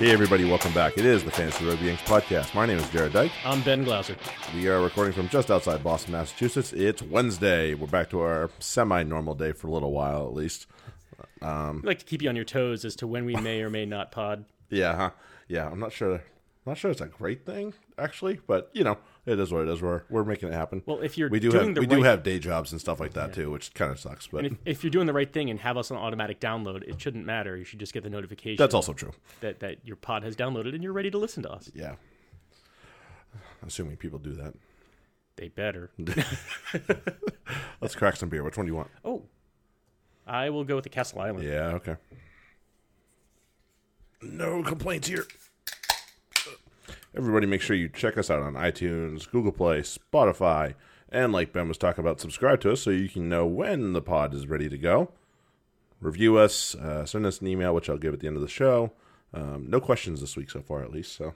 Hey, everybody, welcome back. It is the Fantasy Rugby Yanks podcast. My name is Jarrod Dyke. I'm Ben Glauser. We are recording from just outside Boston, Massachusetts. It's Wednesday. We're back to our semi normal day for a little while, at least. Um, I'd like to keep you on your toes as to when we may or may not pod. Yeah, huh? Yeah, I'm not sure. I'm not sure it's a great thing, actually, but you know, it is what it is. We're we're making it happen. Well, if you're we do doing have we do have day jobs and stuff like that too, which kind of sucks. But if, if you're doing the right thing and have us on automatic download, it shouldn't matter. You should just get the notification that's also true. that, that your pod has downloaded and you're ready to listen to us. Yeah, assuming people do that. They better. Let's crack some beer. Which one do you want? Oh, I will go with the Castle Island. Yeah, okay. No complaints here. Everybody, make sure you check us out on iTunes, Google Play, Spotify, and like Ben was talking about, subscribe to us so you can know when the pod is ready to go. Review us, uh, send us an email, which I'll give at the end of the show. Um, no questions this week so far, at least. So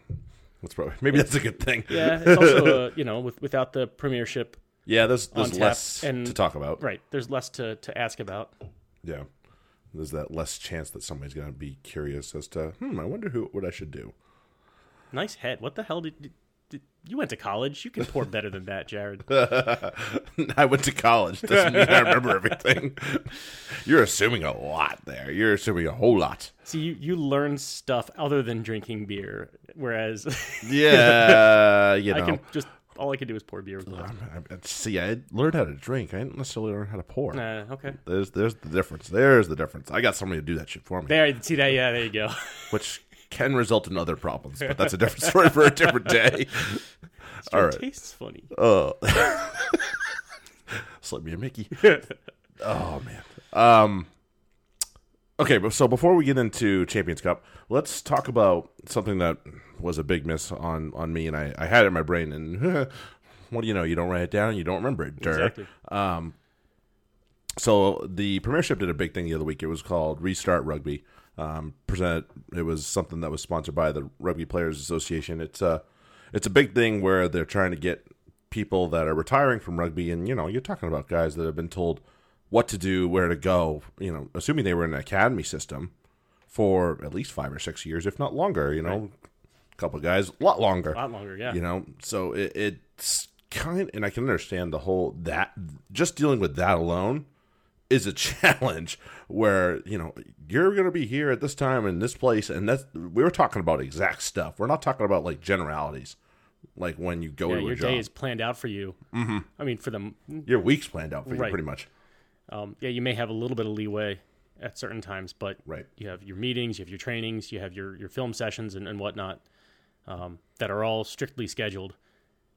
that's probably maybe that's a good thing. Yeah, it's also uh, you know with, without the Premiership, Yeah, there's there's less and- to talk about. right? There's less to, to ask about. Yeah, there's that less chance that somebody's going to be curious as to, hmm, I wonder who what I should do. Nice head. What the hell did, did, did you went to college? You can pour better than that, Jarrod. I went to college. Doesn't mean I remember everything. You're assuming a lot there. You're assuming a whole lot. See, you, you learn stuff other than drinking beer, whereas Yeah, you I know. can just all I can do is pour beer. With that. I- I- see, I learned how to drink. I didn't necessarily learn how to pour. Uh, okay. There's there's the difference. There's the difference. I got somebody to do that shit for me, There, see that? Yeah, there you go. which can result in other problems, but that's a different story for a different day. All It right. tastes funny. Oh, slip me a Mickey. Oh man. Um. Okay, but so before we get into Champions Cup, let's talk about something that was a big miss on on me, and I, I had it in my brain. And what do you know? You don't write it down, you don't remember it. Durr. Exactly. So the Premiership did a big thing the other week. It was called Restart Rugby. Um, presented. It was something that was sponsored by the Rugby Players Association. It's a it's a big thing where they're trying to get people that are retiring from rugby, and you know, you're talking about guys that have been told what to do, where to go. You know, assuming they were in an academy system for at least five or six years, if not longer. You know, a couple of guys, a lot longer A lot longer, yeah. you know so it, it's kind and i can understand the whole that just dealing with that alone is a challenge where you know you're going to be here at this time in this place and that's we were talking about exact stuff we're not talking about like generalities like when you go Yeah, to your a job day is planned out for you. Mm-hmm. I mean, for them, your week's planned out for you pretty much um, yeah, you may have a little bit of leeway at certain times, but Right. you have your meetings, you have your trainings, you have your, your film sessions and, and whatnot um, that are all strictly scheduled,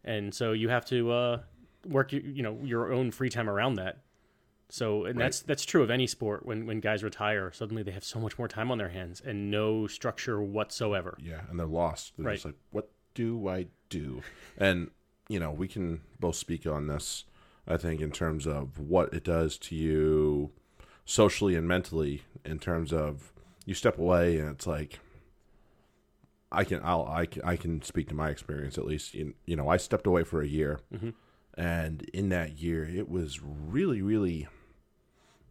and so you have to uh, work you, you know your own free time around that. So, and that's that's true of any sport. When when guys retire, suddenly they have so much more time on their hands and no structure whatsoever. yeah and they're lost they're just Right. like what do i do and you know we can both speak on this i think in terms of what it does to you socially and mentally in terms of you step away and it's like i can i'll i can, I can speak to my experience at least you, you know i stepped away for a year mm-hmm. and in that year it was really really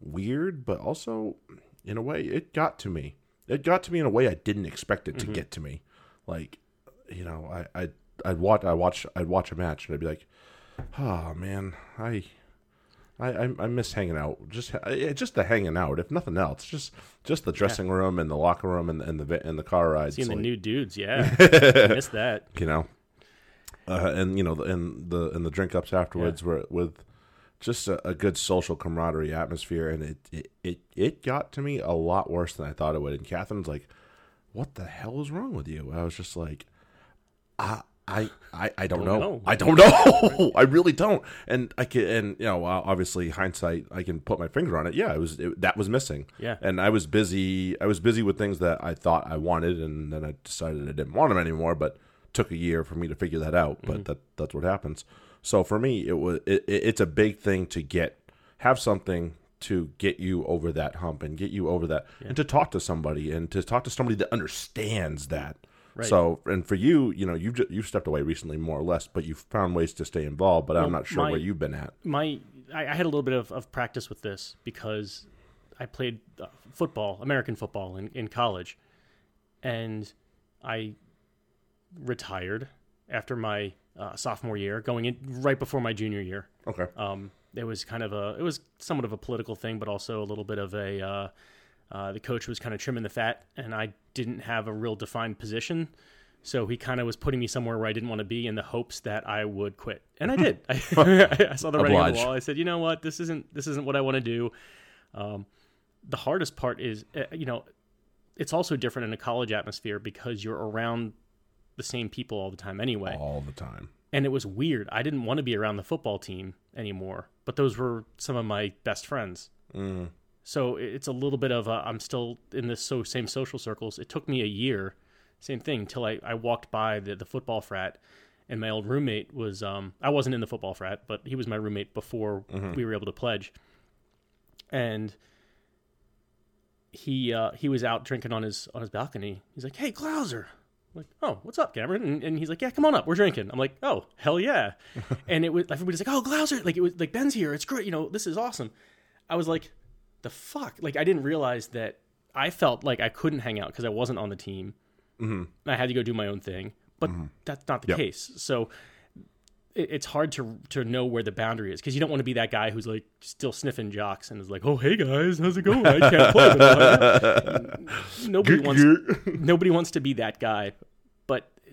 weird but also in a way it got to me. It got to me in a way i didn't expect it to get to me. Like you know i i i'd watch i watch i'd watch a match and i'd be like oh man i I, I, miss hanging out, just just the hanging out, if nothing else, just just the dressing room and the locker room and, and the and the car rides, Seeing the new dudes, yeah, I miss that. you know, uh, and you know, the- and the and the drink ups afterwards were with just a, a good social camaraderie atmosphere, and it, it it it got to me a lot worse than I thought it would. And Catherine's like, "What the hell is wrong with you?" I was just like, "I." I, I, I don't, Don't know. know. I don't know. I really don't. And I can, and you know, obviously hindsight, I can put my finger on it. Yeah, it was it, that was missing. Yeah. And I was busy. I was busy with things that I thought I wanted, and then I decided I didn't want them anymore. But took a year for me to figure that out. But mm-hmm. that that's what happens. So for me, it was it, it, it's a big thing to get have something to get you over that hump and get you over that, and to talk to somebody and to talk to somebody that understands that. Right. So, and for you, you know, you've you've stepped away recently, more or less, but you've found ways to stay involved. But I'm not sure my- where you've been at. my I, I had a little bit of, of practice with this because I played uh, football, American football, in, in college, and I retired after my uh, sophomore year, going in right before my junior year. Okay. Um, it was kind of a, it was somewhat of a political thing, but also a little bit of a, uh, uh, the coach was kind of trimming the fat, and I didn't have a real defined position. So he kind of was putting me somewhere where I didn't want to be in the hopes that I would quit, and I did. I, I saw the writing on the wall. I said, you know what, this isn't this isn't what I want to do. Um, the hardest part is, uh, you know, it's also different in a college atmosphere because you're around the same people all the time anyway All the time. and it was weird. I didn't want to be around the football team anymore, but those were some of my best friends. Mm. So it's a little bit of a, I'm still in this so same social circles. It took me a year, same thing, till I, I walked by the, the football frat, and my old roommate was um I wasn't in the football frat, but he was my roommate before we were able to pledge, and he uh, he was out drinking on his on his balcony. He's like, "Hey, Glauser." I'm like, oh, what's up, Cameron? And, and he's like, yeah, come on up, we're drinking. I'm like, oh, hell yeah. and it was everybody's like, oh, Glauser, like it was like Ben's here, it's great, you know, this is awesome. I was like, the fuck, like I didn't realize that I felt like I couldn't hang out because I wasn't on the team. Mm-hmm. I had to go do my own thing, but that's not the Yep. case. So it, it's hard to to know where the boundary is because you don't want to be that guy who's like still sniffing jocks and is like, oh, hey guys, how's it going? I can't play. But nobody wants nobody wants to be that guy.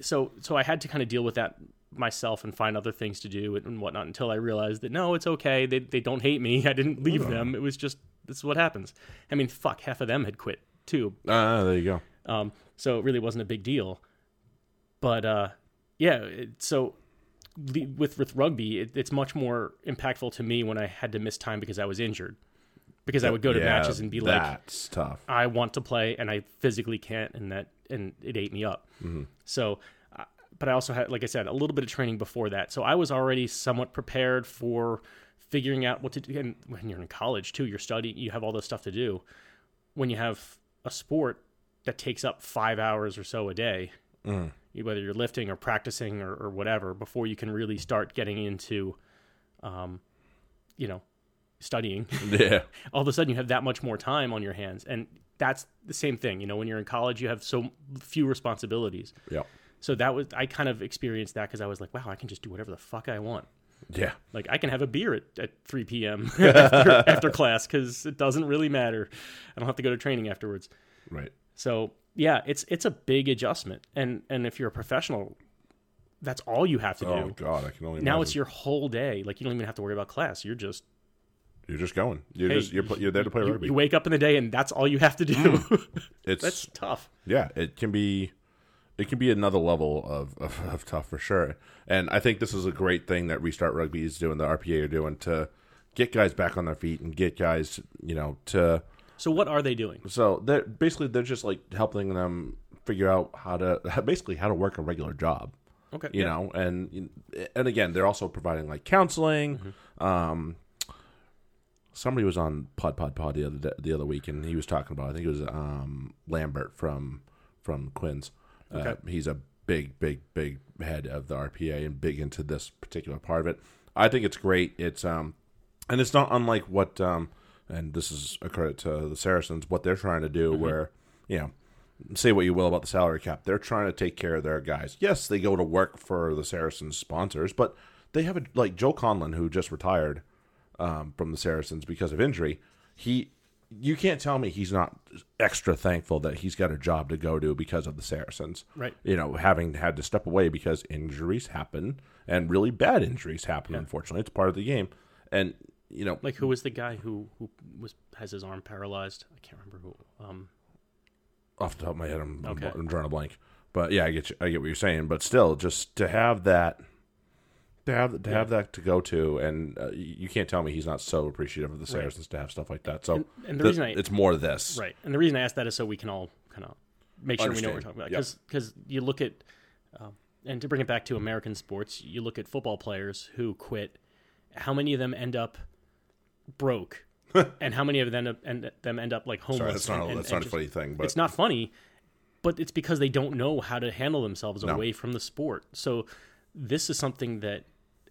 So so I had to kind of deal with that myself and find other things to do and, and whatnot until I realized that no, it's okay. They they don't hate me. I didn't leave them. It was just this is what happens. I mean, fuck, half of them had quit too. Ah, there you go. Um, so it really wasn't a big deal. But uh, yeah, it, so le- with with rugby, it, it's much more impactful to me when I had to miss time because I was injured. Because I would go to Yeah, matches and be like, that's tough. I want to play and I physically can't, and that and it ate me up. So, uh, but I also had, like I said, a little bit of training before that, so I was already somewhat prepared for figuring out what to do. And when you're in college too, you're studying, you have all this stuff to do. When you have a sport that takes up five hours or so a day, you- whether you're lifting or practicing or, or whatever, before you can really start getting into, um, you know, studying Yeah. all of a sudden you have that much more time on your hands and that's the same thing you know when you're in college you have so few responsibilities Yeah. so that was i kind of experienced that because i was like wow i can just do whatever the fuck i want Yeah. like i can have a beer at, at 3 p.m after, after class because it doesn't really matter i don't have to go to training afterwards Right. so yeah it's it's a big adjustment and and if you're a professional that's all you have to Oh do God, I can only. now imagine. it's your whole day like you don't even have to worry about class you're just You're just going. You're Hey, just you're, pl- you're there to play you, rugby. you wake up in the day and that's all you have to do it's that's tough yeah, it can be it can be another level of, of, of tough for sure. And I think this is a great thing that Restart Rugby is doing, the RPA are doing to get guys back on their feet and get guys, you know, to So what are they doing? so they're basically they're just like helping them figure out how to basically how to work a regular job. Okay. you know and and again they're also providing like counseling Mm-hmm. um somebody was on pod pod pod the other day, the other week and he was talking about i think it was um lambert from from Quins uh, Okay. he's a big big big head of the rpa and big into this particular part of it i think it's great it's um and it's not unlike what um and this is a credit to the saracens what they're trying to do Mm-hmm. where you know say what you will about the salary cap. They're trying to take care of their guys. Yes, they go to work for the Saracens sponsors, but they have a like Joe Conlon who just retired um, from the Saracens because of injury. He, you can't tell me he's not extra thankful that he's got a job to go to because of the Saracens. Right. You know, having had to step away because injuries happen and really bad injuries happen. Unfortunately, it's part of the game. And you know, Like who was the guy who who was has his arm paralyzed? I can't remember who. Um, off the top of my head, I'm, I'm- I'm, drawing a blank. But yeah, I get you, I get what you're saying. But still, just to have that, to have to have that to go to, and uh, you can't tell me he's not so appreciative of the Saracens to have stuff like that. So and the th- reason I- it's more of this, right. And the reason I asked that is so we can all kind of make sure we know what we're talking about. Yep. Because you look at, um, and to bring it back to American sports, you look at football players who quit. How many of them end up broke, and how many of them end up, end, them end up like homeless? Sorry, that's not and- a, that's and not a funny thing, but it's not funny, but it's because they don't know how to handle themselves No. away from the sport. So this is something that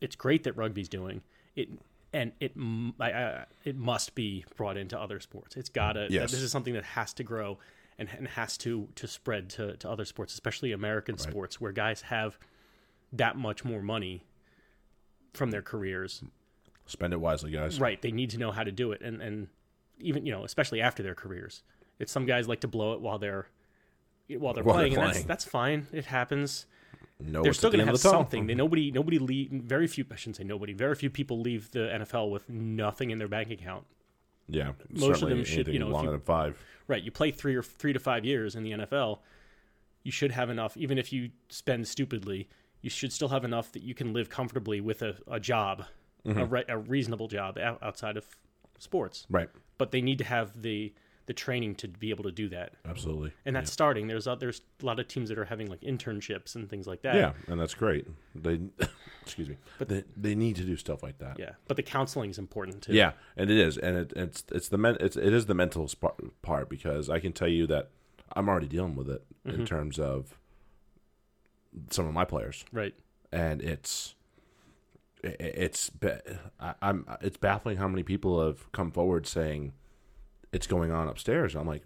it's great that rugby's doing it, and it I, I, it must be brought into other sports. It's gotta. Yes. This is something that has to grow, and, and has to to spread to, to other sports, especially American sports, where guys have that much more money from their careers. Spend it wisely, guys. Right. They need to know how to do it. And, and even, you know, especially after their careers. It's some guys like to blow it while they're while they're While they're playing, and that's, playing. that's fine. It happens. No, They're still going to have something. They, nobody nobody leave very few I shouldn't say nobody. Very few people leave the NFL with nothing in their bank account. Yeah, Most of them should, you know, if longer you- than five. Right. You play three or three to five years in the NFL, you should have enough. Even if you spend stupidly, you should still have enough that you can live comfortably with a, a job, Mm-hmm. a, re- a reasonable job outside of sports. Right. But they need to have the the training to be able to do that, Absolutely. and that's starting. There's a, there's a lot of teams that are having like internships and things like that. Yeah, and that's great. They, excuse me, but they they need to do stuff like that. Yeah. But the counseling is important too. Yeah, and it is, and it, it's it's the men, it's it is the mental sp- part because I can tell you that I'm already dealing with it Mm-hmm. in terms of some of my players, Right. and it's it's I, I'm it's baffling how many people have come forward saying it's going on upstairs. I'm like,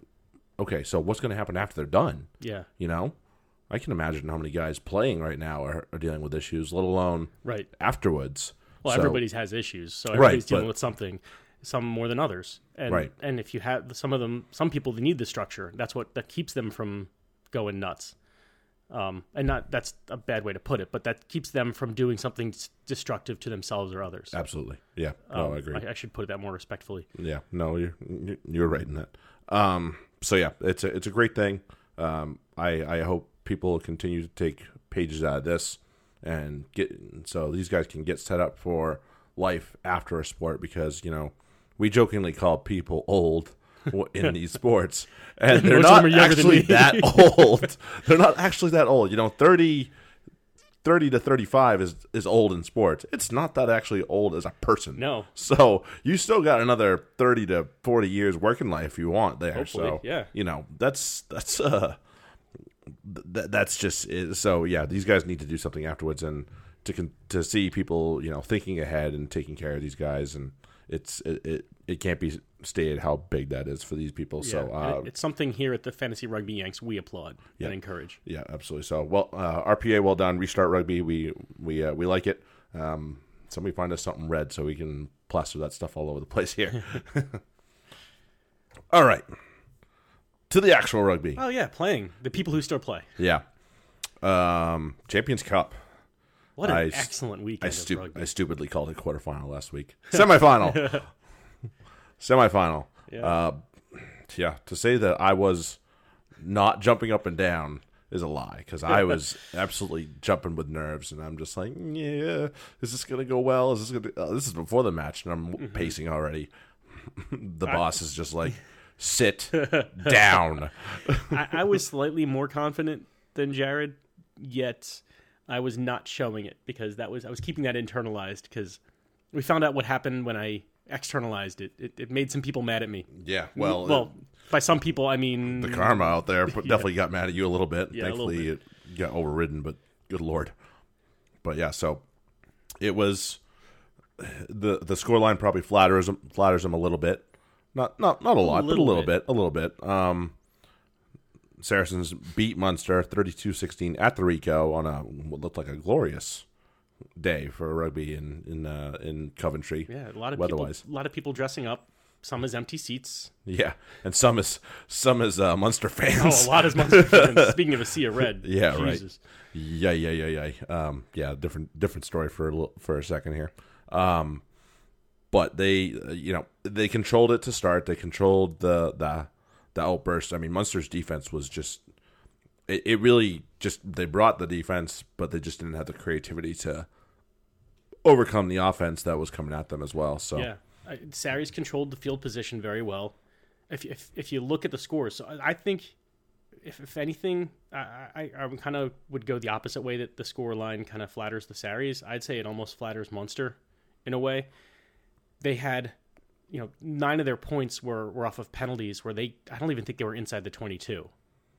okay, so what's going to happen after they're done? Yeah. You know, I can imagine how many guys playing right now are, are dealing with issues, let alone Right. afterwards. Well, So- everybody's has issues, so everybody's dealing but- with something, some more than others. And Right. and if you have some of them, some people they need the structure. That's what that keeps them from going nuts. Um, and not that's a bad way to put it, but that keeps them from doing something destructive to themselves or others. Absolutely, yeah. No, Um, I agree. I, I should put it that more respectfully. Yeah, no, you're you're right in that. Um, so yeah, it's a it's a great thing. Um, I I hope people continue to take pages out of this and get so these guys can get set up for life after a sport because you know we jokingly call people old in these sports and they're Most not them are younger than actually that old. they're not actually that old. You know, 30, 30 to thirty five is is old in sports. It's not that actually old as a person. No. So you still got another thirty to forty years working life if you want there. Hopefully, so yeah. you know that's that's uh th- that's just it. so yeah. These guys need to do something afterwards and to con- to see people you know thinking ahead and taking care of these guys and it's it it, it can't be stated how big that is for these people. Yeah. So uh, it's something here at the Fantasy Rugby Yanks we applaud and encourage. yeah, absolutely. So well, uh, RPA, well done. Restart rugby. We we uh, we like it. Um, somebody find us something red so we can plaster that stuff all over the place here. all right, to the actual rugby. Oh yeah, playing the people who still play. Yeah, um, Champions Cup. What an I excellent I, weekend of stu- rugby. I stupidly called it quarterfinal last week. Semifinal. Semifinal. Yeah. Uh, yeah. To say that I was not jumping up and down is a lie because I was absolutely jumping with nerves, and I'm just like, yeah, is this gonna go well? Is this gonna? Oh, this is before the match, and I'm Mm-hmm. pacing already. the boss is just like, sit down. I, I was slightly more confident than Jarrod, yet I was not showing it because that was I was keeping that internalized because we found out what happened when I externalized it. It, it made some people mad at me. Yeah. Well, well, by some people I mean the karma out there but definitely got mad at you a little bit. Yeah, a little Thankfully, it got overridden, but good lord. But yeah, so it was the the scoreline probably flatters him, flatters him a little bit. Not not not a lot, but a little little bit. bit. a little bit. Um, Saracens beat Munster 32-16 at the Ricoh on a what looked like a glorious day for rugby in in uh, in Coventry. yeah, a lot of people, weather-wise. a lot of people dressing up. Some as empty seats. Yeah, and some is some is uh, Munster Oh, fans. a lot as Munster fans. Speaking of a sea of red, Yeah, right. Yeah, yeah, yeah, yeah. Um, yeah, different different story for a little, for a second here. Um, but they, uh, you know, they controlled it to start. They controlled the the the outburst. I mean, Munster's defense was just it, it really just they brought the defense, but they just didn't have the creativity to overcome the offense that was coming at them as well. So Yeah, Sarries controlled the field position very well. If if, if you look at the scores, so I think if, if anything, I I, I kind of would go the opposite way that the score line kind of flatters the Sarries. I'd say it almost flatters Munster in a way. They had, you know, nine of their points were, were off of penalties where they I don't even think they were inside the twenty two.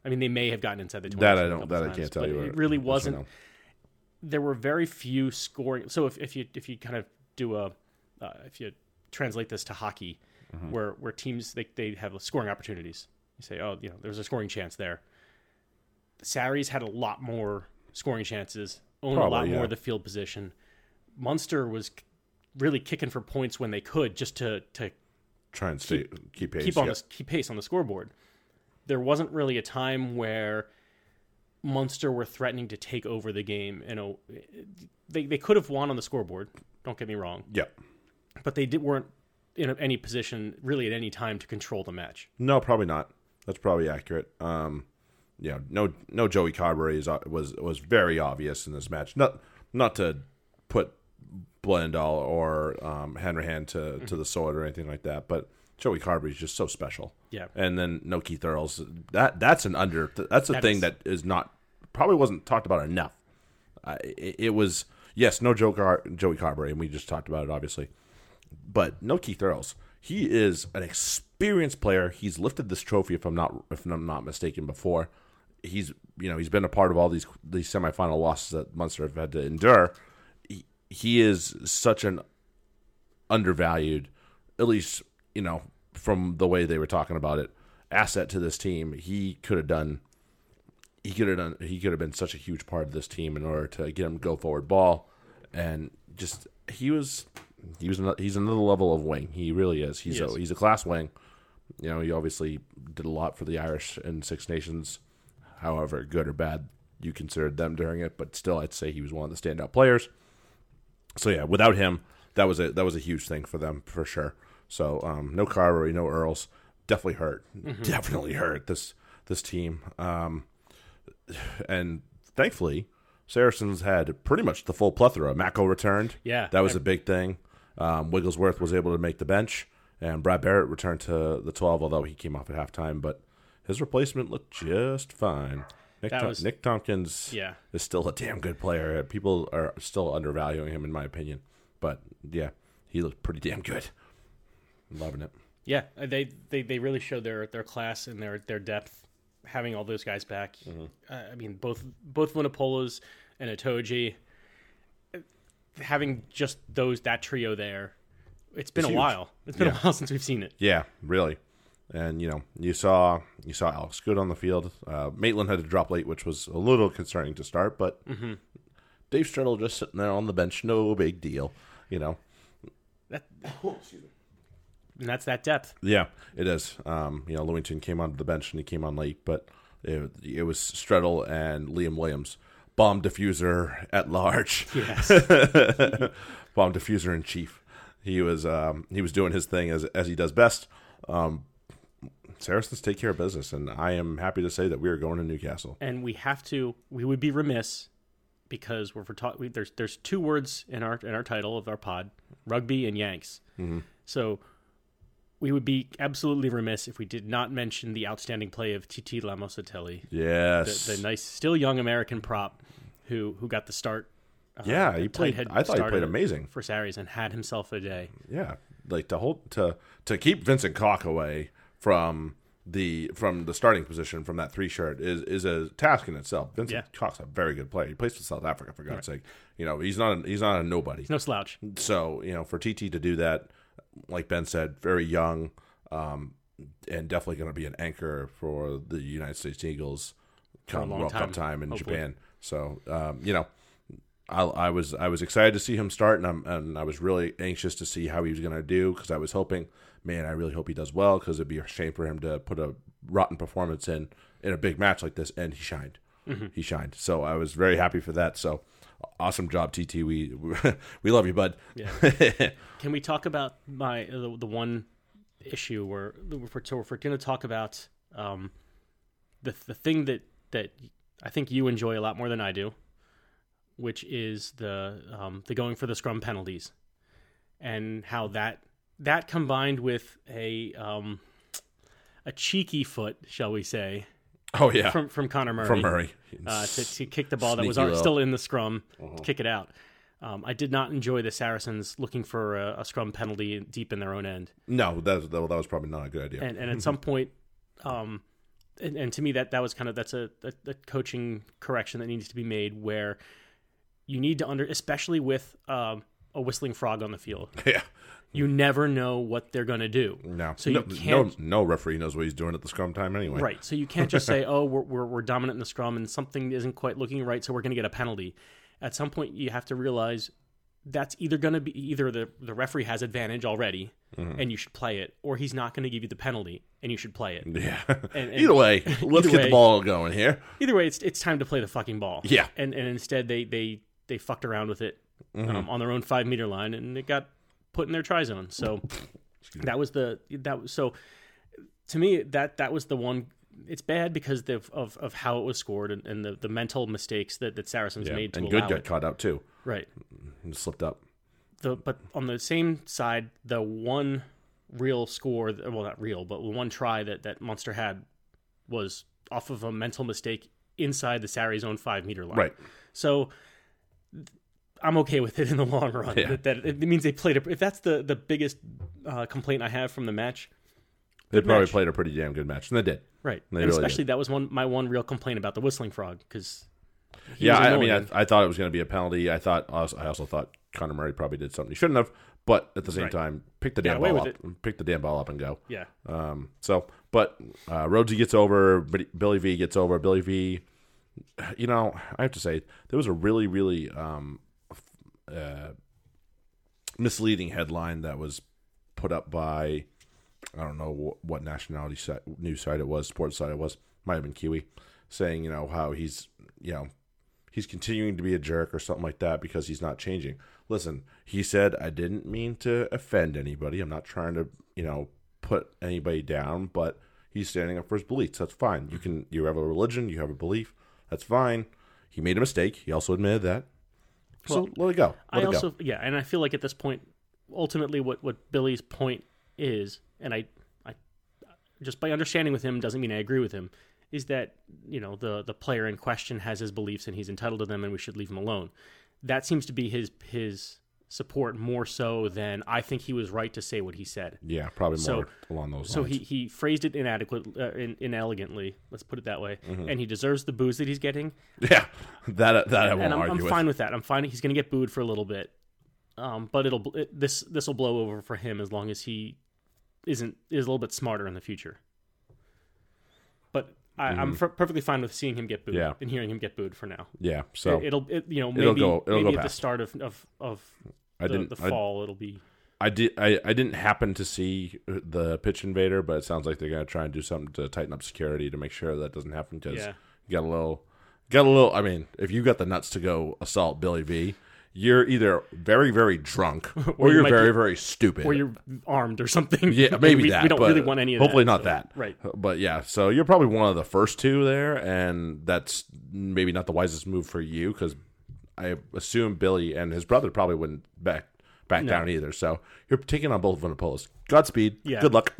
I mean, they may have gotten inside the twenty. that I don't that I can't tell you. It really wasn't there were very few scoring. So if, if you if you kind of do a uh, if you translate this to hockey, Mm-hmm. where where teams they they have scoring opportunities, You say, oh, you know, there's a scoring chance there. The Sarries had a lot more scoring chances, owned a Probably, lot more of the field position. Munster was really kicking for points when they could, just to to Try and stay keep, pace. keep on yeah. the, keep pace on the scoreboard. There wasn't really a time where Munster were threatening to take over the game. You know, they they could have won on the scoreboard. Don't get me wrong, yeah. but they did, weren't in any position really at any time to control the match. No, probably not. That's probably accurate. Um, yeah, no, no. Joey Carbery is, was was very obvious in this match. Not not to put Bleyendaal or um, Hanrahan to to the sword or anything like that, but Joey Carbery is just so special. Yeah. and then no Keith Earls. That that's an under. That's a That thing is- that is not probably wasn't talked about enough. Uh, it, it was yes, no Joe Car- Joey Carbery, and we just talked about it obviously but no Keith Earls. He is an experienced player. He's lifted this trophy, if I'm not if I'm not mistaken, before. He's you know he's been a part of all these these semifinal losses that Munster have had to endure. He, he is such an undervalued, at least you know from the way they were talking about it, asset to this team. He could have done. He could have done. He could have been such a huge part of this team in order to get him go forward ball, and just he was he was another, he's another level of wing. He really is. He's He is. a he's a class wing. You know, he obviously did a lot for the Irish in Six Nations. However, good or bad you considered them during it, but still, I'd say he was one of the standout players. So yeah, without him, that was a that was a huge thing for them for sure. So um, no Carbery, no Earls, definitely hurt, definitely hurt this this team. Um, and thankfully, Saracens had pretty much the full plethora. Mako returned. Yeah, that was I- a big thing. Um, Wigglesworth was able to make the bench, and Brad Barritt returned to the twelve, although he came off at halftime. But his replacement looked just fine. Nick, Tom- was- Nick Tompkins Yeah. is still a damn good player. People are still undervaluing him, in my opinion. But yeah, he looked pretty damn good. Loving it. Yeah, uh, they, they, they really showed their, their class and their, their depth having all those guys back. Uh, I mean, both both Vunipolas and Itoje, uh, having just those that trio there, it's been It's a huge. while. It's been Yeah. a while since we've seen it. Yeah, really. And you know, you saw you saw Alex Goode on the field. Uh, Maitland had to drop late, which was a little concerning to start. But Dave Strettle just sitting there on the bench, no big deal. You know. That, and that's that depth. Yeah, it is. Um, you know, Lewington came onto the bench and he came on late, but it, it was Strettle and Liam Williams, bomb diffuser at large. Yes. bomb diffuser in chief. He was um, he was doing his thing as as he does best. Um, Saracens take care of business, and I am happy to say that we are going to Newcastle. and we have to. We would be remiss because we're, we're we, there's there's two words in our in our title of our pod: rugby and Yanks. So we would be absolutely remiss if we did not mention the outstanding play of Titi Lamositele, Yes, the, the nice, still young American prop who who got the start. uh, yeah, he played. head I thought he played amazing. for Sarries and had himself a day. Yeah, like to hold to to keep Vincent Koch away from the from the starting position from that three shirt is is a task in itself. Vincent Yeah. A very good player. He plays for South Africa for God's sake. You know, he's not a, he's not a nobody. No slouch. So you know, for TT to do that, like Ben said, very young, um, and definitely going to be an anchor for the United States Eagles come World time, Cup time in hopefully. Japan. So um, you know, I, I was I was excited to see him start, and I'm, and I was really anxious to see how he was going to do because I was hoping, man, I really hope he does well because it'd be a shame for him to put a rotten performance in in a big match like this, and he shined. He shined. So I was very happy for that. So awesome job, TT. We we love you, bud. Yeah. Can we talk about my the, the one issue where if we're, if we're going to talk about um, the the thing that that I think you enjoy a lot more than I do, which is the um, the going for the scrum penalties, and how that that combined with a um, a cheeky foot, shall we say, Oh yeah, from from Conor Murray, from Murray. uh, to, to kick the ball that was still in the scrum, to kick it out. Um, I did not enjoy the Saracens looking for a, a scrum penalty deep in their own end, No, that was, that was probably not a good idea. and and at some point, um, and, and to me that that was kind of that's a, a, a coaching correction that needs to be made where you need to under, especially with um, a whistling frog on the field. Yeah. You never know what they're going to do. No. So no, you can't no no referee knows what he's doing at the scrum time anyway. Right. So you can't just say, "Oh, we're, we're we're dominant in the scrum and something isn't quite looking right, so we're going to get a penalty." At some point, you have to realize that's either going to be either the the referee has advantage already Mm-hmm. and you should play it, or he's not going to give you the penalty and you should play it. Yeah. And- and- Either way, let's Either get way- the ball going here. Either way, it's it's time to play the fucking ball. Yeah. And and instead they they they fucked around with it Mm-hmm. um, on their own five meter line and it got put in their try zone. So that was the that was so to me that that was the one. It's bad because the, of of how it was scored and, and the, the mental mistakes that, that Saracens Yeah. made to And good got it. caught out too. Right. And slipped up. The but on the same side, the one real score, well not real, but one try that that Munster had was off of a mental mistake inside the Sarries' own five meter line. Right. So I'm okay with it in the long run. Yeah. That, that it means they played. A, if that's the the biggest uh, complaint I have from the match, They probably match. played a pretty damn good match. And they did. right? They and really especially that was one my one real complaint about the whistling frog because Yeah, I, I mean, I, I thought it was going to be a penalty. I thought I also thought Conor Murray probably did something he shouldn't have, but at the same Right. time, pick the damn ball up, pick the damn ball up and go. yeah, Um, so, but uh, Rhodesy gets over, Billy V gets over. Billy V, you know, I have to say there was a really, really um, uh, misleading headline that was put up by I don't know what nationality site, news site it was, sports site it was, might have been Kiwi, saying you know how he's you know he's continuing to be a jerk or something like that because he's not changing. Listen, he said I didn't mean to offend anybody. I'm not trying to you know put anybody down, but he's standing up for his beliefs. That's fine. You can you have a religion, you have a belief. That's fine. He made a mistake. He also admitted that. So Well, let it go. Let I it also go. yeah, and I feel like at this point, ultimately, what what Billy's point is, and I, I just by understanding with him doesn't mean I agree with him, is that you know the the player in question has his beliefs and he's entitled to them, and we should leave him alone. That seems to be his his support more so than I think he was right to say what he said. Yeah, probably So- more along those So lines. So he, he phrased it inadequate, uh, in, inelegantly. Let's put it that way. Mm-hmm. And he deserves the booze that he's getting. yeah, that that I won't and I'm, argue I'm with. fine with that. I'm fine. He's going to get booed for a little bit, um, but it'll it, this this will blow over for him as long as he isn't is a little bit smarter in the future. I, I'm f- perfectly fine with seeing him get booed Mm-hmm. Yeah. and hearing him get booed for now. Yeah, so it, will it, you know It'll maybe go- it'll maybe at the start of of, of I the, didn't. the I, fall it'll be I did. I, I didn't happen to see the pitch invader, but it sounds like they're gonna try and do something to tighten up security to make sure that doesn't happen. Because Yeah. you got a little, got a little. I mean, if you got the nuts to go assault Billy V, you're either very very drunk or, you you're very be- very stupid. or you're armed or something. yeah, maybe we, that. we don't really want any of that. Hopefully that, not that. Right. But yeah, so you're probably one of the first two there, and that's maybe not the wisest move for you because I assume Billy and his brother probably wouldn't back back No. down either. So you're taking on both of them Vunipolas. Godspeed. Yeah. Good luck.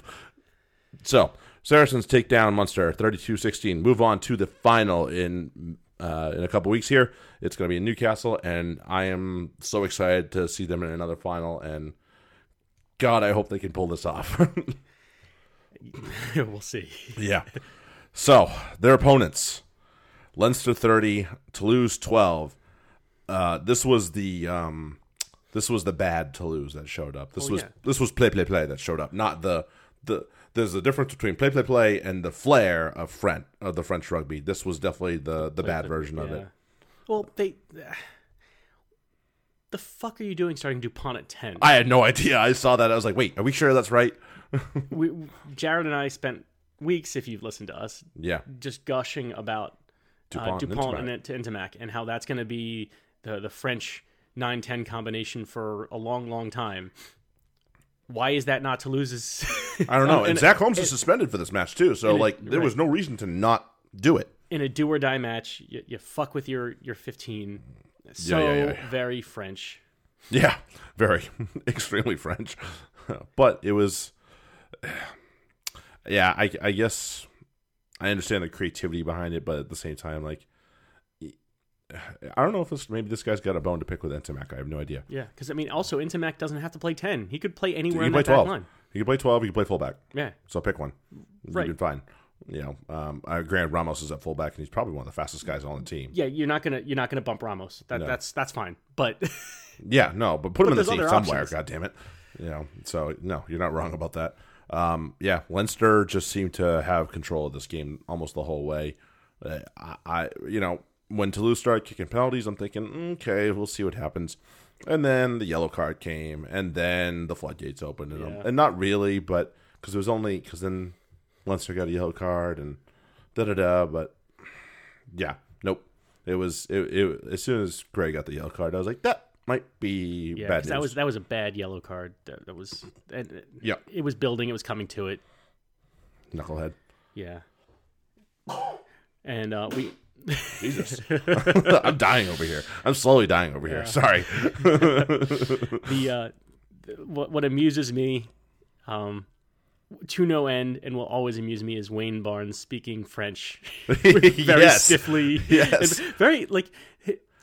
So Saracens take down Munster 32-16. Move on to the final in uh, in a couple weeks here. It's going to be in Newcastle, and I am so excited to see them in another final. And God, I hope they can pull this off. we'll see. Yeah. So their opponents: Leinster thirty, Toulouse twelve. Uh, this was the um, this was the bad Toulouse that showed up. This Oh, was yeah. this was play play play that showed up, not the the. There's a difference between play play play and the flair of French of the French rugby. This was definitely the the bad version of it. Well, they. The fuck are you doing starting Dupont at 10? I had no idea. I saw that. I was like, wait, are we sure that's right? we, Jarrod and I spent weeks, if you've listened to us, Yeah. just gushing about Dupont uh, and Dupont Ntamack. and, Ntamack and how that's going to be the, the French 9 10 combination for a long, long time. Why is that not Toulouse's? I don't know. And, And- Zack Holmes is suspended for this match too, so like there was no reason to not do it. in a do or die match, you, you fuck with your, your 15. So yeah, yeah, yeah. very French. Yeah, very extremely French, but it was. Yeah, I, I guess I understand the creativity behind it, but at the same time, like, I don't know if this maybe this guy's got a bone to pick with Ntamack. I have no idea. Yeah, because I mean, also Ntamack doesn't have to play 10. He could play anywhere He in can play twelve. line. He could play twelve. He can play fullback. Yeah, So pick one. Right. Been fine. You know, um, uh, Grant Ramos is at fullback, and he's probably one of the fastest guys on the team. yeah. You're not gonna you're not gonna bump Ramos. That No. that's that's fine. But Yeah, no, but put him in the team somewhere. options. God damn it. You know, so no, you're not wrong about that. Um, yeah, Leinster just seemed to have control of this game almost the whole way. Uh, I, I, you know, when Toulouse started kicking penalties, I'm thinking, okay, we'll see what happens. And then the yellow card came, and then the floodgates opened, and, Yeah. and not really, but because it was only because then Leinster got a yellow card and da da da. But yeah, nope. It was it, it. As soon as Gray got the yellow card, I was like, that might be Yeah, bad that was that was a bad yellow card. That, that was and Yeah. It was building. It was coming to it. knucklehead. Yeah. And uh, we Jesus, I'm dying over here. I'm slowly dying over here. Yeah. Sorry. the uh, what what amuses me, um, to no end, and will always amuse me is Wayne Barnes speaking French very Yes. stiffly. Yes. Very like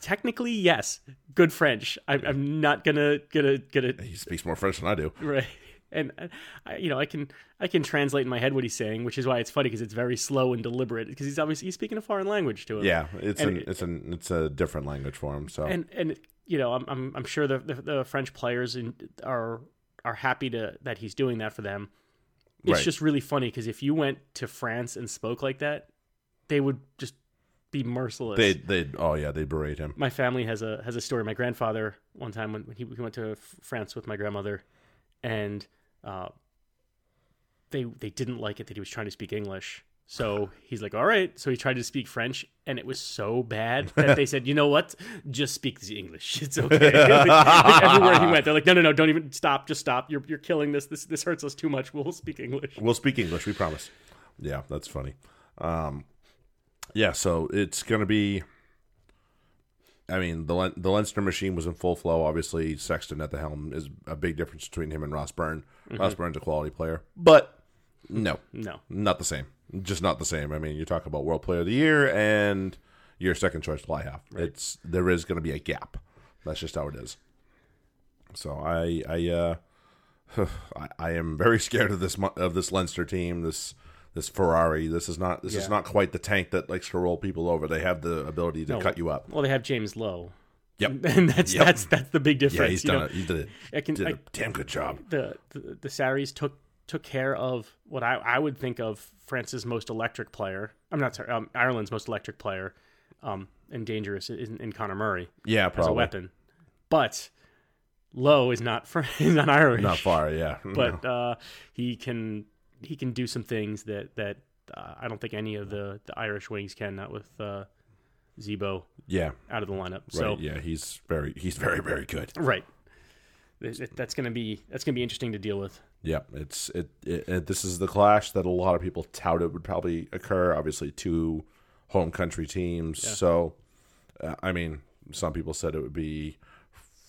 technically yes, good French. I, I'm not gonna gonna gonna he speaks more French than I do. right. And uh, I, you know, I can I can translate in my head what he's saying, which is why it's funny because it's very slow and deliberate because he's obviously he's speaking a foreign language to him. Yeah, it's And an it- it's an it's a different language for him. So and and you know I'm I'm, I'm sure the, the the French players in, are are happy to that he's doing that for them. It's Right. just really funny because if you went to France and spoke like that, they would just be merciless. they they oh yeah they berate him. my family has a has a story. My grandfather one time when, when he, he went to France with my grandmother, and uh, they they didn't like it that he was trying to speak English. So he's like, "All right." So he tried to speak French, and it was so bad that they said, "You know what? Just speak the English. It's okay." like, like everywhere he went, they're like, "No, no, no! Don't even stop. Just stop. You're you're killing this. This this hurts us too much. We'll speak English." We'll speak English. We promise. Yeah, that's funny. Um, yeah, so it's gonna be. I mean, the the Leinster machine was in full flow. Obviously, Sexton at the helm is a big difference between him and Ross Byrne. Ross Byrne's a quality player, but no, No, not the same. Just not the same. I mean, you're talking about World Player of the Year and your second choice fly half. It's there is going to be a gap. That's just how it is. So I I uh I, I am very scared of this of this Leinster team. This this Ferrari. This is not this is not quite the tank that likes to roll people over. They have the ability to No. cut you up. well, they have James Lowe. Yep. and that's Yep. that's that's the big difference. Yeah, he's you done know? it. He did, can did I, a damn good job. the the, the Sarries took took care of what I, I would think of France's most electric player. I'm not sorry, um, Ireland's most electric player, um, and dangerous in, in Conor Murray Yeah, probably as a weapon. But Lowe is not Fr- he's not Irish, not far. Yeah, but uh, he can he can do some things that that uh, I don't think any of the, the Irish wings can. Not with uh, Zebo yeah, out of the lineup. right. So yeah, he's very he's very very good. right. It- it- That's gonna be that's gonna be interesting to deal with. Yeah, it's it, it. This is the clash that a lot of people touted would probably occur. Obviously, two home country teams. So, uh, I mean, some people said it would be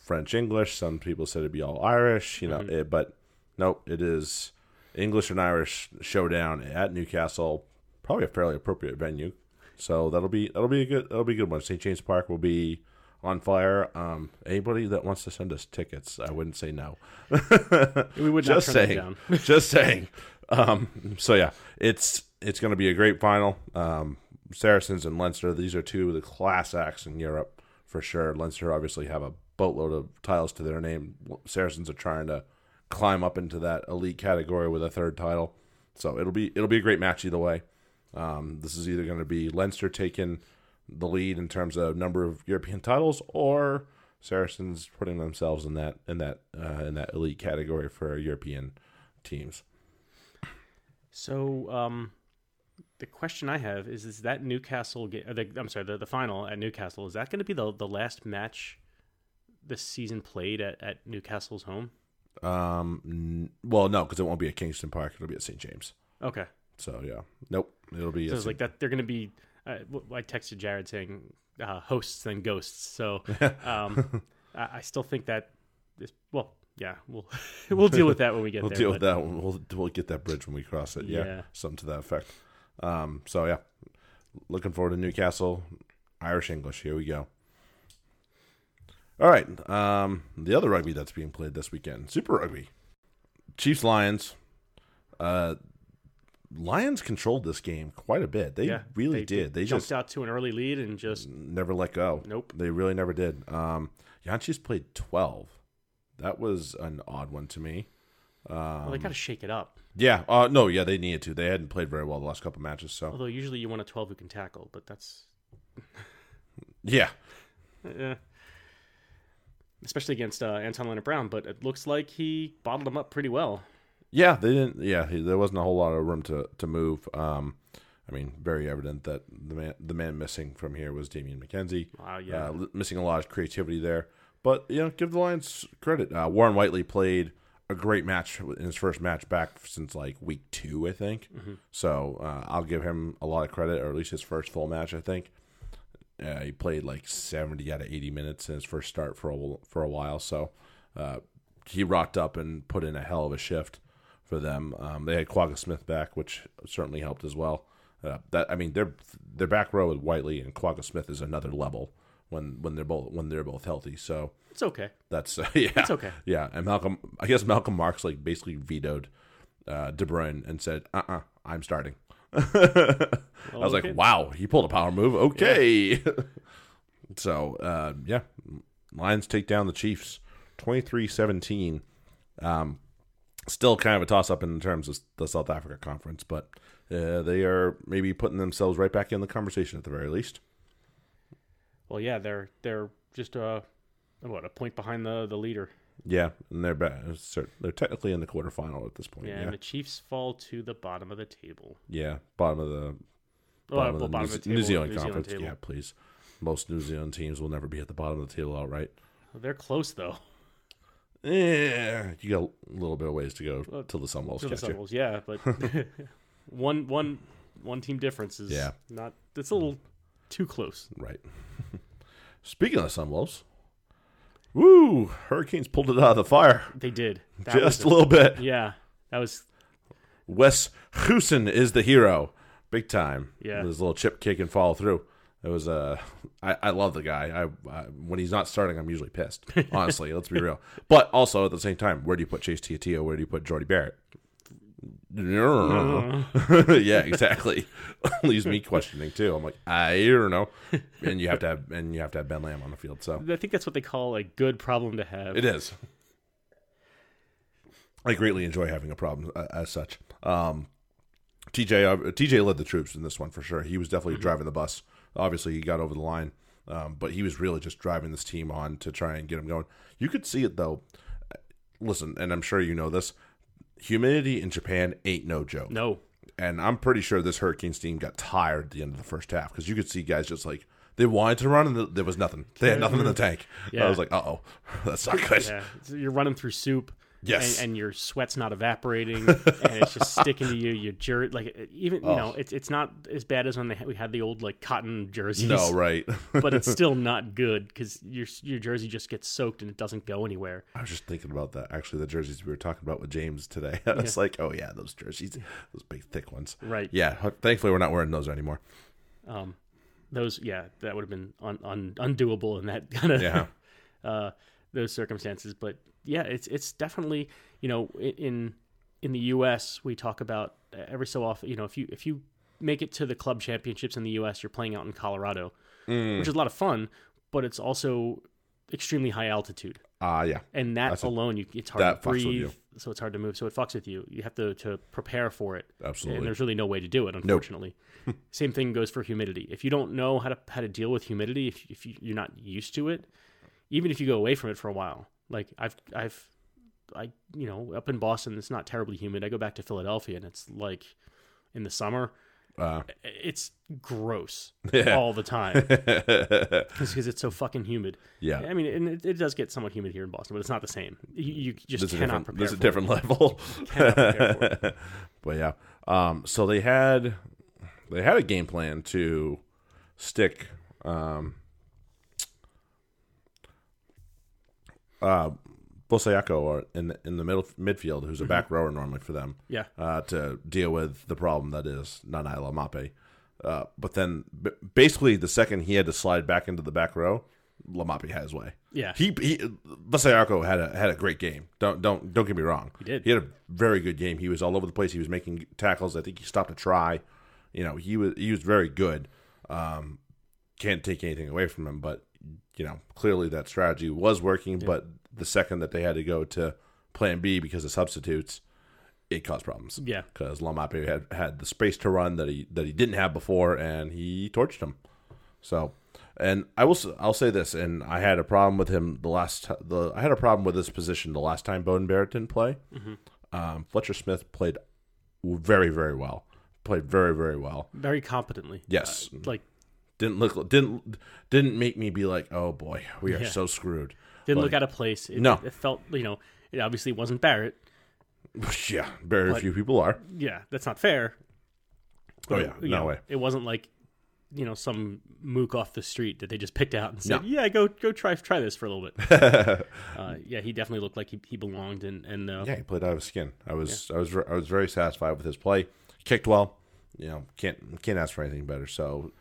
French English. Some people said it'd be all Irish. You know, it, but nope, it is English and Irish showdown at Newcastle. Probably a fairly appropriate venue. So that'll be that'll be a good that'll be a good one. St James Park will be on fire. Um, anybody that wants to send us tickets, I wouldn't say no. We would not Just saying. down. Just saying. Um, so yeah, it's it's going to be a great final. Um, Saracens and Leinster. These are two of the class acts in Europe for sure. Leinster obviously have a boatload of titles to their name. Saracens are trying to climb up into that elite category with a third title. So it'll be it'll be a great match either way. Um, this is either going to be Leinster taking the lead in terms of number of European titles, or Saracens putting themselves in that in that uh, in that elite category for European teams. So, um, the question I have is: Is that Newcastle? Ga- the, I'm sorry, the, the final at Newcastle is that going to be the the last match this season played at, at Newcastle's home? Um, n- well, no, because it won't be at Kingston Park; it'll be at St James. Okay, So yeah, nope, it'll be. so it's like that. They're going to be. Uh, I texted Jared saying uh, hosts and ghosts. So, um, I, I still think that this. Well, yeah, we'll we'll deal with that when we get we'll there. deal but- with that. One. We'll we'll get that bridge when we cross it. Yeah, Yeah. something to that effect. Um, so yeah, looking forward to Newcastle, Irish English. Here we go. All right, um, the other rugby that's being played this weekend, Super Rugby, Chiefs Lions. Uh, Lions controlled this game quite a bit. They Yeah, really did. They jumped just out to an early lead and just never let go. Nope. They really never did. Um, Jantjies played 12. That was an odd one to me. well, they got to shake it up. Yeah. Uh, no, yeah, they needed to. They hadn't played very well the last couple matches. So, Although usually you want a 12 who can tackle, but that's yeah. eh. Especially against uh, Anton Lienert-Brown. But it looks like he bottled him up pretty well. Yeah, they didn't. Yeah, he, there wasn't a whole lot of room to to move. Um, I mean, very evident that the man the man missing from here was Damian McKenzie. Wow, yeah. uh, missing a lot of creativity there. But you know, give the Lions credit. Uh, Warren Whiteley played a great match in his first match back since like week two, I think. So uh, I'll give him a lot of credit, or at least his first full match. I think uh, he played like seventy out of eighty minutes in his first start for a for a while. So uh, he rocked up and put in a hell of a shift for them. Um, they had Kwagga Smith back, which certainly helped as well. Uh, that I mean, their their back row with Whiteley and Kwagga Smith is another level when when they're both when they're both healthy. So It's okay. that's uh, yeah, It's okay. Yeah, and Malcolm, I guess Malcolm Marx like basically vetoed uh, De Bruyne and said, "Uh, uh-uh, uh, i am starting." I was like, "Wow, he pulled a power move." Okay, so uh, yeah, Lions take down the Chiefs 23-17. Um, still kind of a toss up in terms of the South Africa conference, but uh, they are maybe putting themselves right back in the conversation at the very least. Well, yeah, they're they're just uh, what a point behind the the leader. Yeah, and they're back. They're technically in the quarterfinal at this point. Yeah, Yeah, and the Chiefs fall to the bottom of the table. yeah, bottom of the Oh, bottom of the bottom New, of the New Zealand New conference. table. yeah, please. Most New Zealand teams will never be at the bottom of the table outright. They're close though. Yeah, you got a little bit of ways to go Well, till the Sunwolves To the catch you. Sunwolves, yeah, but one one one team difference is Yeah. not. It's a little too close. Right. Speaking of Sunwolves, woo! Hurricanes pulled it out of the fire They did That just was a little bit. Yeah, that was Wes Goosen is the hero, big time. Yeah. his little chip kick and follow through. It was uh, I, I love the guy. I, I when he's not starting, I'm usually pissed. Honestly, let's be real. But also at the same time, where do you put Chase Tiatia? Where do you put Jordie Barrett? yeah, exactly. Leaves me questioning too. I'm like, I don't know. And you have to have and you have to have Ben Lam on the field. So I think that's what they call a good problem to have. it is. I greatly enjoy having a problem uh, as such. Um, TJ uh, TJ led the troops in this one for sure. He was definitely driving the bus. Obviously, he got over the line, um, but he was really just driving this team on to try and get them going. You could see it though. Listen, and I'm sure you know this. Humidity in Japan ain't no joke. No, And I'm pretty sure this Hurricanes team got tired at the end of the first half because you could see guys just like they wanted to run and there was nothing. They had nothing in the tank. Yeah. I was like, uh oh, that's not good. yeah, you're running through soup. Yes. and, and your sweat's not evaporating, and it's just sticking to you. Your jer like even you know, it's it's not as bad as when they we had the old like cotton jerseys. No, right. but it's still not good because your your jersey just gets soaked and it doesn't go anywhere. I was just thinking about that. Actually, the jerseys we were talking about with James today. I was like, oh yeah, those jerseys, those big thick ones. Right. Yeah. Thankfully, we're not wearing those anymore. Um, those yeah, that would have been un, un, undoable in that kind of Yeah. uh, those circumstances. But yeah, it's it's definitely you know in in the U.S. we talk about uh, every so often. You know, if you if you make it to the club championships in the U.S., you're playing out in Colorado, Mm. which is a lot of fun, but it's also extremely high altitude. Ah, yeah. And that That's alone, you, it's hard that to breathe, so it's hard to move. So it fucks with you. You have to, to prepare for it. Absolutely. And there's really no way to do it, unfortunately. Same thing goes for humidity. If you don't know how to how to deal with humidity, if, if you, you're not used to it, even if you go away from it for a while, like I've I've I you know up in Boston, it's not terribly humid. I go back to Philadelphia, and it's like in the summer, Uh, it's gross Yeah. all the time because it's so fucking humid. yeah. I mean, and it, it does get somewhat humid here in Boston, but it's not the same. You, you just There's cannot prepare. there's a different level. Prepare for but yeah. Um, so they had they had a game plan to stick um, uh, Vosayaco or in the, in the middle midfield, who's a back rower normally for them. Yeah. uh, to deal with the problem that is Ngani Laumape. Uh, but then, b- basically, the second he had to slide back into the back row, Laumape had his way. Yeah. He he Vosayaco had a had a great game. Don't don't don't get me wrong. He did. He had a very good game. He was all over the place. He was making tackles. I think he stopped a try. You know, he was he was very good. Um, can't take anything away from him, but you know, clearly that strategy was working. But the second that they had to go to Plan B because of substitutes, it caused problems. Yeah. because Laumape had had the space to run that he that he didn't have before, and he torched him. So, and I will I'll say this, and I had a problem with him the last the I had a problem with this position the last time Beauden Barrett didn't play. Um, Fletcher Smith played very very well, played very very well. Very competently. Yes, Like didn't look didn't didn't make me be like, oh boy, we are Yeah. so screwed. didn't Like- look out of place. It, No. It felt you know. It obviously wasn't Barrett. yeah, very But- few people are. Yeah, that's not fair. Oh yeah, no know, way. It wasn't like you know some mook off the street that they just picked out and said, No. "Yeah, go go try try this for a little bit." uh, yeah, he definitely looked like he, he belonged, and and uh, Yeah, he played out of his skin. I was I was I was very satisfied with his play. Kicked well. You know, can't can't ask for anything better. So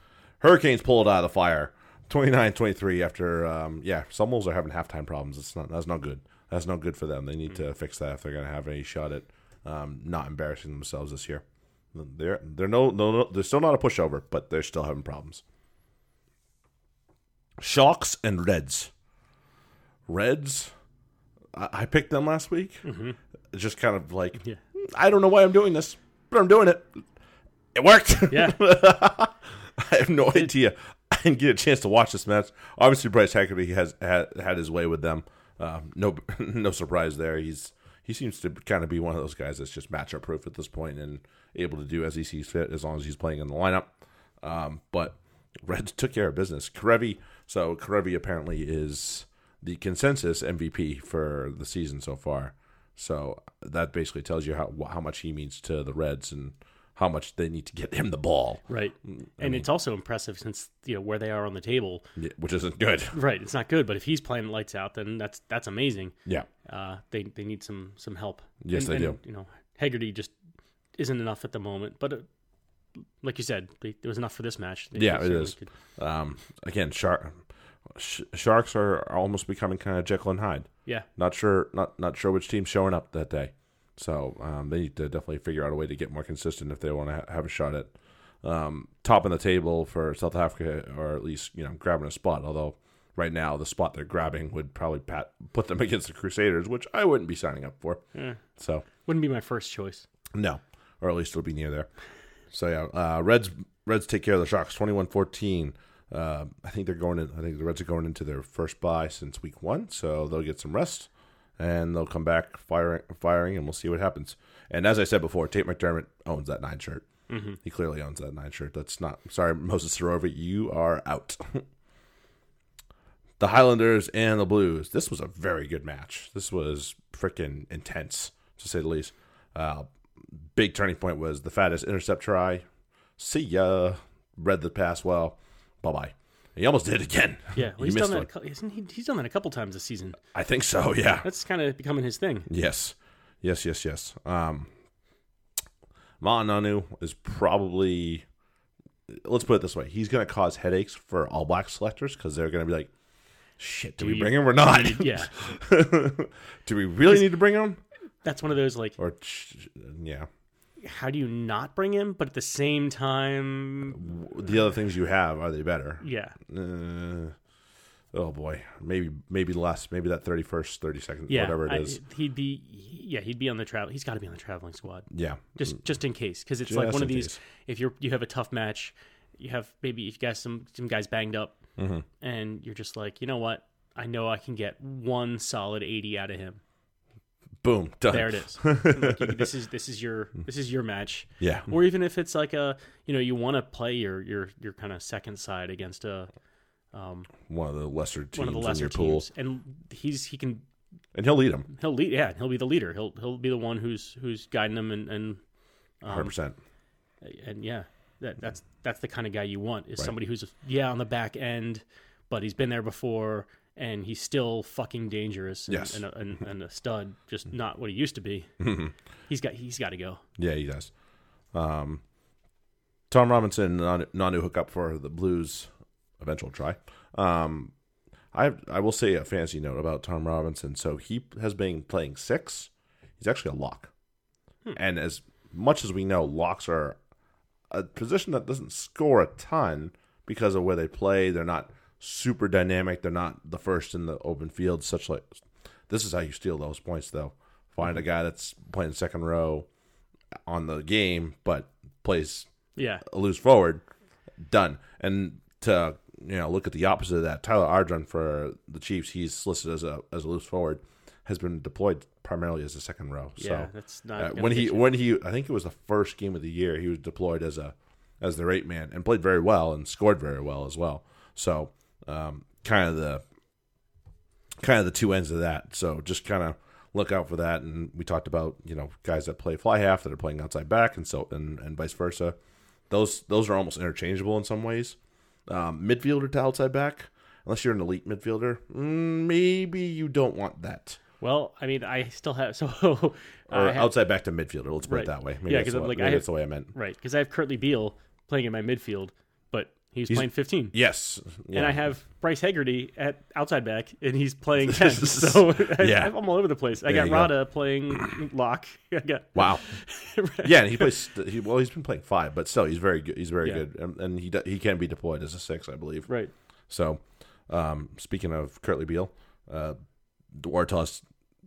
Hurricanes pulled out of the fire. 29-23 after um, yeah, Summels are having halftime problems. It's not that's not good. That's not good for them. They need to fix that if they're going to have any shot at um, not embarrassing themselves this year. They're they're no, no no they're still not a pushover, but they're still having problems. Sharks and Reds. Reds, I, I picked them last week. Just kind of like Yeah. I don't know why I'm doing this, but I'm doing it. It worked. yeah, I have no idea. I didn't get a chance to watch this match. Obviously, Bryce Hegarty has had, had his way with them. Um, no, no surprise there. He's he seems to kind of be one of those guys that's just matchup proof at this point and able to do as he sees fit as long as he's playing in the lineup. Um, but Reds took care of business. Kerevi, so Kerevi apparently is the consensus MVP for the season so far. So that basically tells you how how much he means to the Reds and how much they need to get him the ball, right. and it's also impressive since you know where they are on the table. Yeah, which isn't good. Right, it's not good, but if he's playing lights out, then that's that's amazing. Yeah, Uh, they they need some some help. Yes, And- they and, You know, Hegarty just isn't enough at the moment, but. Uh, like you said, they, it was enough for this match. They- Yeah, it is. could- um, again, shark, sh- sharks are almost becoming kind of Jekyll and Hyde. Yeah, Not sure, not not sure which team's showing up that day. So um, they need to definitely figure out a way to get more consistent if they want to ha- have a shot at um, top of the table for South Africa, or at least you know grabbing a spot. Although right now the spot they're grabbing would probably pat, put them against the Crusaders, which I wouldn't be signing up for. Eh, So wouldn't be my first choice. no, or at least it'll be near there. So yeah, uh, Reds Reds take care of the Sharks 21-14. Uh, I think they're going in. I think the Reds are going into their first bye since week one, so they'll get some rest and they'll come back firing, firing, and we'll see what happens. And as I said before, Tate McDermott owns that nine shirt. Mm-hmm. He clearly owns that nine shirt. That's not sorry, Moses Sorovi, you are out. the Highlanders and the Blues. This was a very good match. This was freaking intense, to say the least. Uh, big turning point was the fattest intercept try. See ya. Read the pass well. Bye bye. He almost did it again. Yeah, well, he he's missed done that. one. a Isn't he? He's done that a couple times this season. I think so. Yeah. That's kind of becoming his thing. Yes. Yes. Yes. Yes. Um, Ma'a Nonu is probably. Let's put it this way: he's going to cause headaches for All Black selectors because they're going to be like, "Shit, do, we you- bring him or not? Yeah, do we really need to bring him?" that's one of those like, Or, yeah, how do you not bring him? But at the same time, the other things you have are they better? yeah, Uh, oh boy, maybe maybe less, maybe that thirty first, thirty second, yeah. whatever it I- is. he'd be, yeah, he'd be on the travel. He's got to be on the traveling squad, yeah, just just in case, because it's like one of these. case. If you're you have a tough match, you have maybe if you got some some guys banged up, Mm-hmm. and you're just like, you know what? I know I can get one solid eighty out of him. Boom, done. There it is. Like, you- this is this is your this is your match. Yeah, or even if it's like a you know you want to play your your your kind of second side against a um, one of the lesser teams one of the lesser your pool, teams, and he's he can and he'll lead them he'll lead yeah he'll be the leader he'll he'll be the one who's who's guiding them and and hundred um, percent. and yeah that that's that's the kind of guy you want is Right. somebody who's yeah on the back end but he's been there before and he's still fucking dangerous and, Yes. and, a, and, and a stud just not what he used to be he's got he's got to go Yeah, he does. Um, Tom Robinson, non- Nonu hook up for the Blues eventual try. Um, I I will say a fancy note about Tom Robinson. So he has been playing six. He's actually a lock, and as much as we know, locks are a position that doesn't score a ton because of where they play. They're not super dynamic. They're not the first in the open field. Such like this is how you steal those points, though. Find a guy that's playing second row on the game, but plays Yeah. a loose forward, done. And to you know, look at the opposite of that. Tyler Ardron for the Chiefs, he's listed as a as a loose forward, has been deployed primarily as a second row. Yeah. so that's not uh, when he when he I think it was the first game of the year he was deployed as a as their eight man and played very well and scored very well as well. So um, kind of the kind of the two ends of that. So just kind of look out for that. And we talked about you know guys that play fly half that are playing outside back and so and, and vice versa. Those those are almost interchangeable in some ways. Um, midfielder to outside back, unless you're an elite midfielder, mm, maybe you don't want that. Well, I mean, I still have so Or have- outside back to midfielder. Let's put Right. it that way. Maybe Yeah, that's 'cause the I'm way- like, I have- that's the way I meant. right because I have Kurtley Beale playing in my midfield, he's, He's- playing 15. Yes. Yeah. And I have Bryce Hegarty at outside back, and he's playing 10. so I, Yeah. I'm all over the place. I There got you go. Rada playing lock. I got Wow. Yeah, and he plays. He, well, he's been playing five, but still, he's very good. He's very Yeah. good, and, and he he can be deployed as a six, I believe. right. So, um, speaking of Kurtley Beale, uh, Waratahs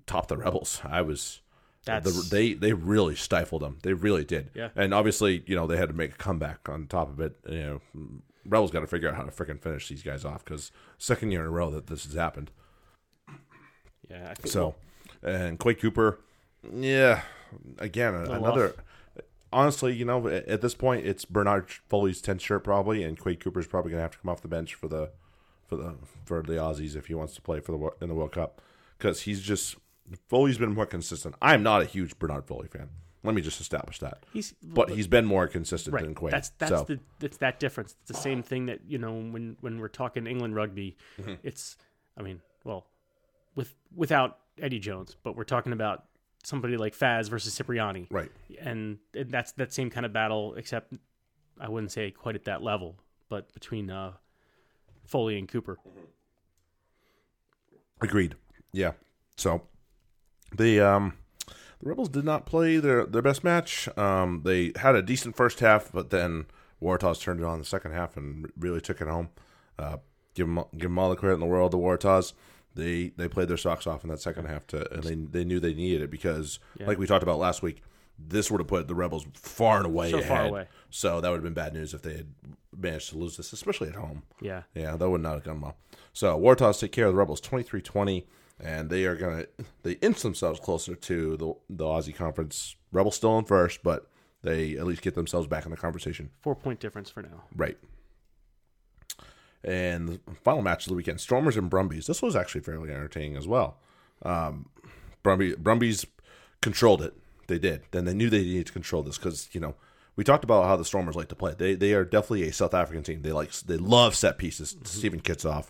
topped the Rebels. I was. The, they they really stifled them. They really did. Yeah. And obviously, you know, they had to make a comeback on top of it. You know, Rebels got to figure out how to freaking finish these guys off because second year in a row that this has happened. yeah. I think, So, and Quade Cooper, yeah, again a- another. Honestly, you know, at at this point, it's Bernard Foley's tenth shirt probably, and Quade Cooper's probably gonna have to come off the bench for the for the for the Aussies if he wants to play for the in the World Cup because he's just Foley's been more consistent. I'm not a huge Bernard Foley fan. Let me just establish that. he's But he's been more consistent right. than Quade. That's that's so, the that's that difference. It's the same thing that you know when when we're talking England rugby, Mm-hmm. it's I mean, well, with without Eddie Jones, but we're talking about somebody like Faz versus Cipriani, right. and, and that's that same kind of battle, except I wouldn't say quite at that level, but between uh, Foley and Cooper. Agreed. Yeah. So the um the Rebels did not play their their best match. Um they had a decent first half, but then Waratahs turned it on the second half and really took it home. Uh give them give them all the credit in the world to Waratahs. They they played their socks off in that second half to and they they knew they needed it because Yeah. like we talked about last week, this would have put the Rebels far and away So far ahead. away. So that would have been bad news if they had managed to lose this, especially at home. Yeah, Yeah, that would not have gone well. So Waratahs take care of the Rebels 23-20, and they are gonna they inch themselves closer to the the Aussie conference. Rebels still in first, but they at least get themselves back in the conversation. four point difference for now. Right. And the final match of the weekend, Stormers and Brumbies. This was actually fairly entertaining as well. Um, Brumby, Brumbies controlled it. They did. Then they knew they needed to control this because you know we talked about how the Stormers like to play. They they are definitely a South African team. They like they love set pieces. Steven Kitshoff,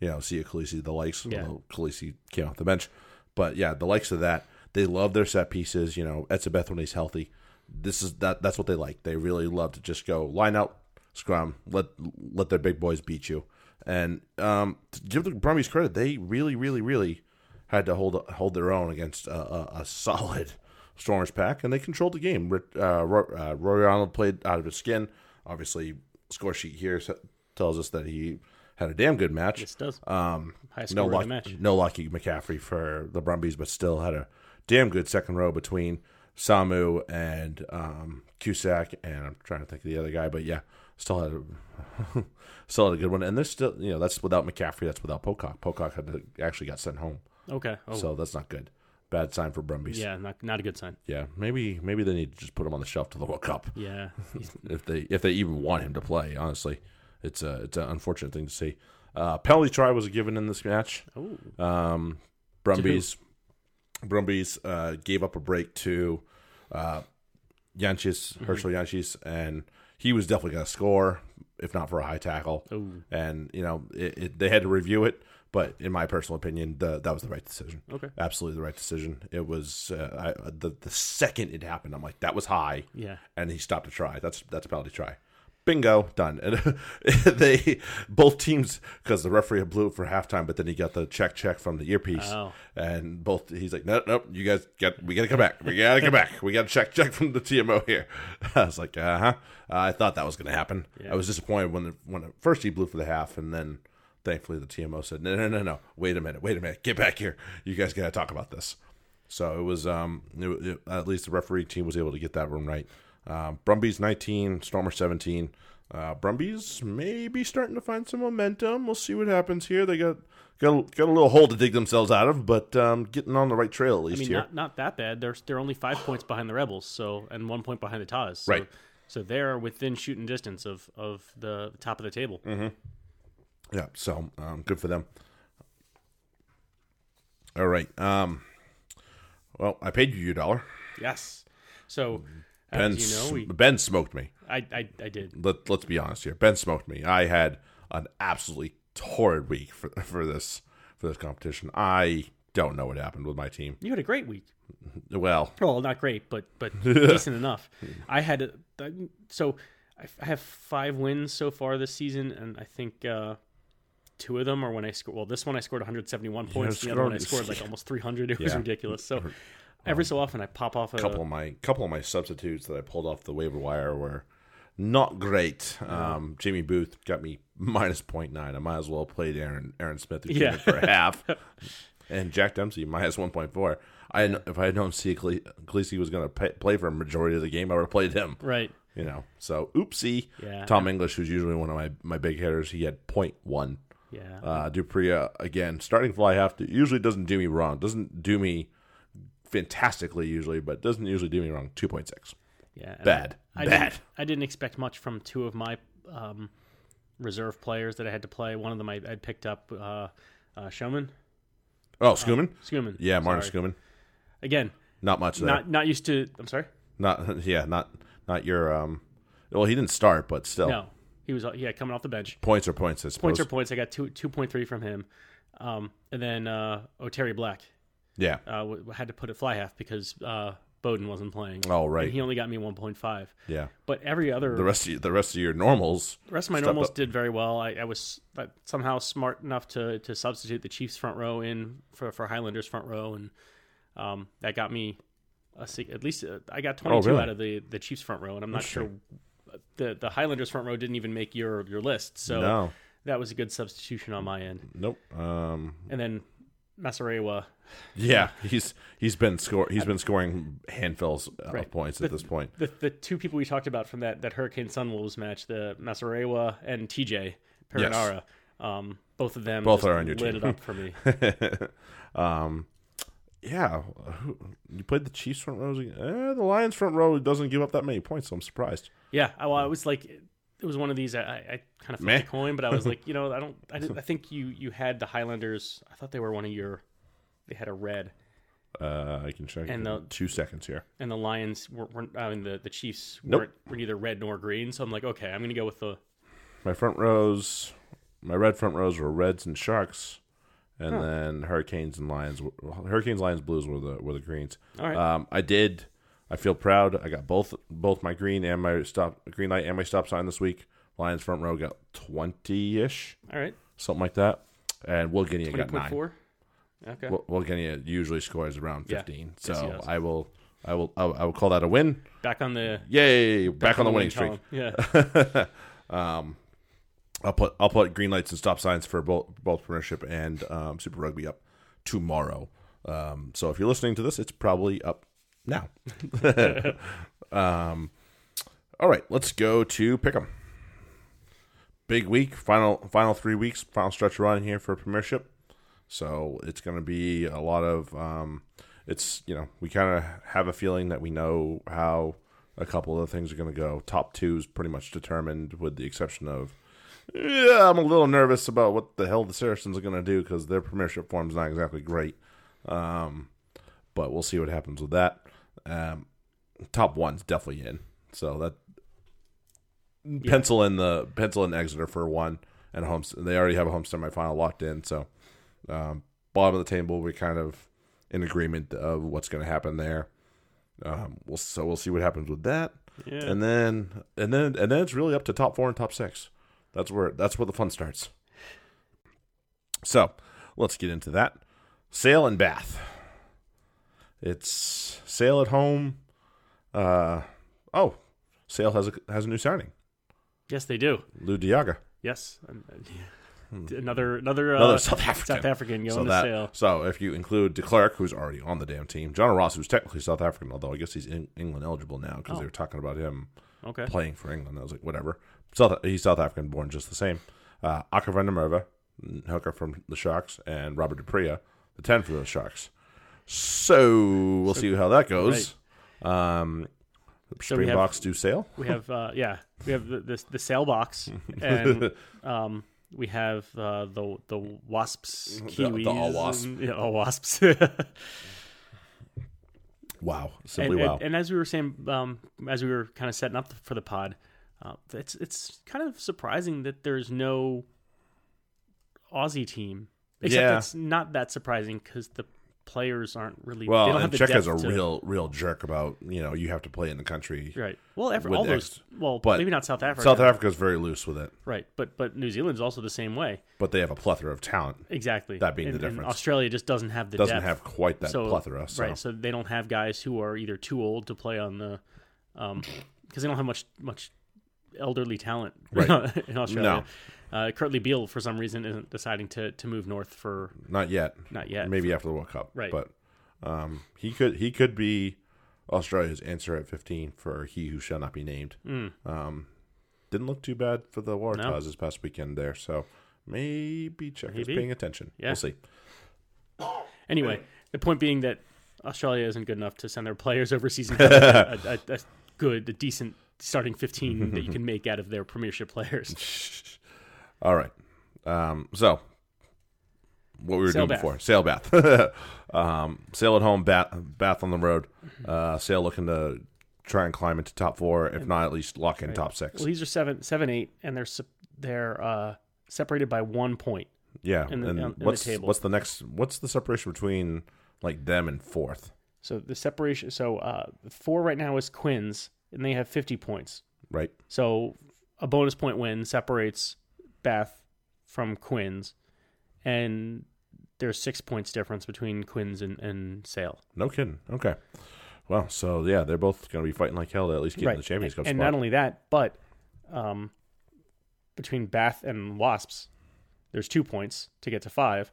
you know, Siya Kolisi, the likes. Yeah. Although Khaleesi came off the bench, but yeah, the likes of that. They love their set pieces. You know, Etzebeth when he's healthy. This is that. That's what they like. They really love to just go line out, scrum, let let their big boys beat you. And um, to give the Brumbies credit, they really, really, really had to hold hold their own against a, a, a solid Stormers pack, and they controlled the game. Rit- Uh, Roy, uh, Roy Arnold played out of his skin. Obviously, score sheet here tells us that he had a damn good match. This does Um, no luck, match. no lucky McCaffrey for the Brumbies, but still had a damn good second row between Samu and um, Cusack, and I'm trying to think of the other guy, but yeah, still had a still had a good one. And there's still, you know, that's without McCaffrey, that's without Pocock. Pocock had to, actually got sent home, Okay. Oh, so that's not good. Bad sign for Brumbies. yeah, not not a good sign. yeah. Maybe maybe they need to just put him on the shelf to the World Cup Yeah, if they if they even want him to play. Honestly, it's a it's an unfortunate thing to see. Uh, penalty try was given in this match. Um, Brumbies, Brumbies uh, gave up a break to uh, Jantjies, Herschel Jantjies, and he was definitely going to score if not for a high tackle. oh, And you know it, it, they had to review it, but in my personal opinion, the, that was the right decision. okay. Absolutely the right decision. It was uh, I, the the second it happened, I'm like that was high, Yeah, and he stopped a try. That's that's a penalty try. Bingo, done. And they both teams because the referee blew it for halftime, but then he got the check check from the earpiece, Oh. and both he's like, nope, nope, you guys got we got to come back, we got to come back, we got to check check from the TMO here. I was like, uh huh. I thought that was going to happen. Yeah. I was disappointed when the, when at first he blew for the half, and then thankfully the TMO said, no, no, no, no, wait a minute, wait a minute, get back here, you guys got to talk about this. So it was um it, it- at least the referee team was able to get that one right. Um, Brumbies 19, Stormer 17. Uh, Brumbies maybe starting to find some momentum. We'll see what happens here. They got got, got a little hole to dig themselves out of, but um, getting on the right trail at I least mean, here. not not that bad. They're they're only five points behind the Rebels, so and one point behind the Tahs. So, Right. So they're within shooting distance of of the top of the table. Yeah, so um, good for them. All right. Um, well, I paid you your dollar. Yes. So Ben, you know, we Ben smoked me. I, I I did. Let, let's be honest here. Ben smoked me. I had an absolutely torrid week for for this for this competition. I don't know what happened with my team. You had a great week. Well, Well, not great, but but decent enough. I had a, so I have five wins so far this season, and I think uh, two of them are when I scored. Well, this one I scored 171 points. the other one I scored- scored like almost 300. It was Yeah. ridiculous. So every so often I pop off a couple of my couple of my substitutes that I pulled off the waiver wire were not great. Um, Jamie Booth got me minus 0.9. I might as well played Aaron Aaron Smith who Yeah. for half, and Jack Dempsey minus 1.4. I if I had known. Kolisi was going to play for a majority of the game, I would have played him. right. You know, so oopsie. Yeah. Tom English, who's usually one of my, my big hitters, he had 0.1. Yeah. Uh, du Preez again, starting fly half to, usually doesn't do me wrong. Doesn't do me fantastically usually, but doesn't usually do me wrong. Two point six. Yeah, Bad. I, I Bad. Didn't, I didn't expect much from two of my um, reserve players that I had to play. One of them I I'd picked up uh, uh, Showman Oh, Schumann. Schumann. yeah, Martin sorry. Schumann. Again, Not much there. not not used to. I'm sorry. Not yeah, not not your um. Well, he didn't start, but still, No, he was yeah coming off the bench. points are points. I suppose. Points are points. I got two two point three from him, um, and then uh, Otere Black yeah. uh, w- had to put it fly half because uh, Beauden wasn't playing. Oh And right. he only got me one point five. Yeah. But every other The rest of the rest of your normals. The rest of my normals up. did very well. I, I was uh, somehow smart enough to to substitute the Chiefs front row in for, for Highlanders front row, and um, that got me a, at least uh, I got 22 Oh, really? out of the, the Chiefs front row, and I'm not sure the the Highlanders front row didn't even make your your list, so no. that was a good substitution on my end. Nope. Um. And then Masirewa, Yeah, he's he's been score he's been scoring handfuls of Right. points at this point. the the two people we talked about from that that Hurricane Sun Wolves match, the Masirewa and TJ Perenara. Um, both of them Both are on your lit team. it up for me. um, yeah, you played the Chiefs front row. Eh, the Lions front row doesn't give up that many points, so I'm surprised. Yeah, well, I was like, it was one of these. I, I kind of flipped the coin, but I was like, you know, I don't. I, didn't, I think you you had the Highlanders. I thought they were one of your. They had a red, Uh, I can check And in the- two seconds here. and the Lions were. were I mean, the the Chiefs Nope. weren't were neither red nor green. So I'm like, okay, I'm gonna go with the. My front rows, my red front rows were Reds and Sharks, and Huh. then Hurricanes and Lions. Hurricanes, Lions, Blues were the were the greens. All right. Um, I did. I feel proud. I got both both my green and my stop green light and my stop sign this week. Lions front row got twenty ish, All right. something like that, and Will Genia got nine. four. Okay. Will, Will Genia usually scores around Yeah. fifteen, so Yes. I will. I will. I will call that a win. back on the Yay! Back, on the winning streak. Yeah. I'll put I'll put green lights and stop signs for both both Premiership and um, Super Rugby up tomorrow. Um, so if you're listening to this, it's probably up now. um, all right, let's go to Pick'em. Big week, final final three weeks, final stretch run here for Premiership. So it's going to be a lot of. Um, it's you know we kind of have a feeling that we know how a couple of things are going to go. Top two is pretty much determined, with the exception of yeah, I'm a little nervous about what the hell the Saracens are going to do because their Premiership form's not exactly great. Um, but we'll see what happens with that. Um, top one's definitely in, so that pencil in the pencil in Exeter for one and home. They already have a home semifinal locked in, so um, bottom of the table we're kind of in agreement of what's going to happen there. Um, we'll so we'll see what happens with that. Yeah. and then and then and then it's really up to top four and top six. That's where that's where the fun starts. So let's get into that. Sale and Bath. It's Sale at home. Uh oh, Sale has a has a new signing. yes, they do. Lood de Jager, Yes. Another another, uh, another South African. South African going so to that sale. so if you include De Klerk, who's already on the damn team, Jono Ross, who's technically South African, although I guess he's in England eligible now because Oh. they were talking about him Okay. playing for England. I was like, whatever. South he's South African born just the same. Uh, Akker van der Merwe, hooker from the Sharks, and Robert du Preez, the ten for the Sharks. So we'll see how that goes. Um, So we have- Springboks do Sale. We have uh, yeah, we have the the, the sail box, and um, we have uh, the the wasps, kiwis, the all wasp. and- yeah, all wasps. Wow, simply and, wow. and as we were saying, um, as we were kind of setting up for the pod, uh, it's it's kind of surprising that there's no Aussie team. Except Yeah. it's not that surprising because the players aren't really. they well, don't have and the Cheika is a to- real, real jerk about you know you have to play in the country. right. Well, every, all those. Well, but maybe not South Africa. South Africa's very loose with it, Right, but but New Zealand's also the same way. but they have a plethora of talent. Exactly. That being the And- and difference. Australia just doesn't have the Doesn't depth. have quite that so, plethora. So. Right, so they don't have guys who are either too old to play on the, um, because they don't have much much elderly talent Right. in Australia. Uh, Curtly Beale, for some reason, isn't deciding to, to move north for Not yet. not yet. Maybe after the World Cup. Right. But um, he could he could be Australia's answer at 15 for he who shall not be named. Mm. Um, didn't look too bad for the Waratahs No. this past weekend there. So maybe Cheika is paying attention. Yeah. We'll see. Anyway, the point being that Australia isn't good enough to send their players overseas and have a, a, a good, a decent starting 15 that you can make out of their premiership players. All right. Um, so what we were Sale doing bath. before Sale bath, um, Sale at home, bath, bath on the road. Uh, Sale looking to try and climb into top four, if not at least lock in top six. Well, these are seven, seven, eight, and they're they're uh, separated by one point. Yeah, the- and on- the what's table. what's the next? What's the separation between like them and fourth? So the separation. So uh, four right now is Quins, and they have fifty points. Right, So a bonus point win separates Bath from Quins, and there's six points difference between Quins and, and Sale. no kidding. Okay, well, so yeah, they're both going to be fighting like hell to at least get in the Champions Cup and spot. not only that, but um, between Bath and Wasps, there's two points to get to five,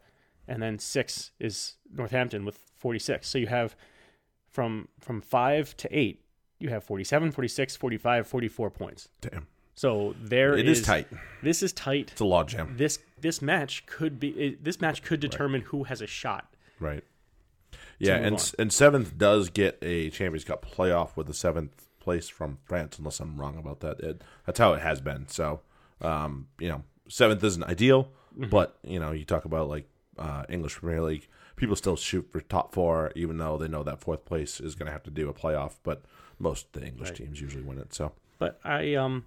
and then six is Northampton with 46. So you have from from five to eight, you have 47, 46, 45, 44 points. Damn, So there it is tight. This is tight. It's a log jam. This this match could be it- this match could determine who has a shot. Right. Yeah, and on. and seventh does get a Champions Cup playoff with the seventh place from France, unless I'm wrong about that. It, that's how it has been. So, um, you know, seventh isn't ideal, Mm-hmm. but you know, you talk about like uh, English Premier League, people still shoot for top four, even though they know that fourth place is going to have to do a playoff. But most of the English Right. teams usually win it. So, But I um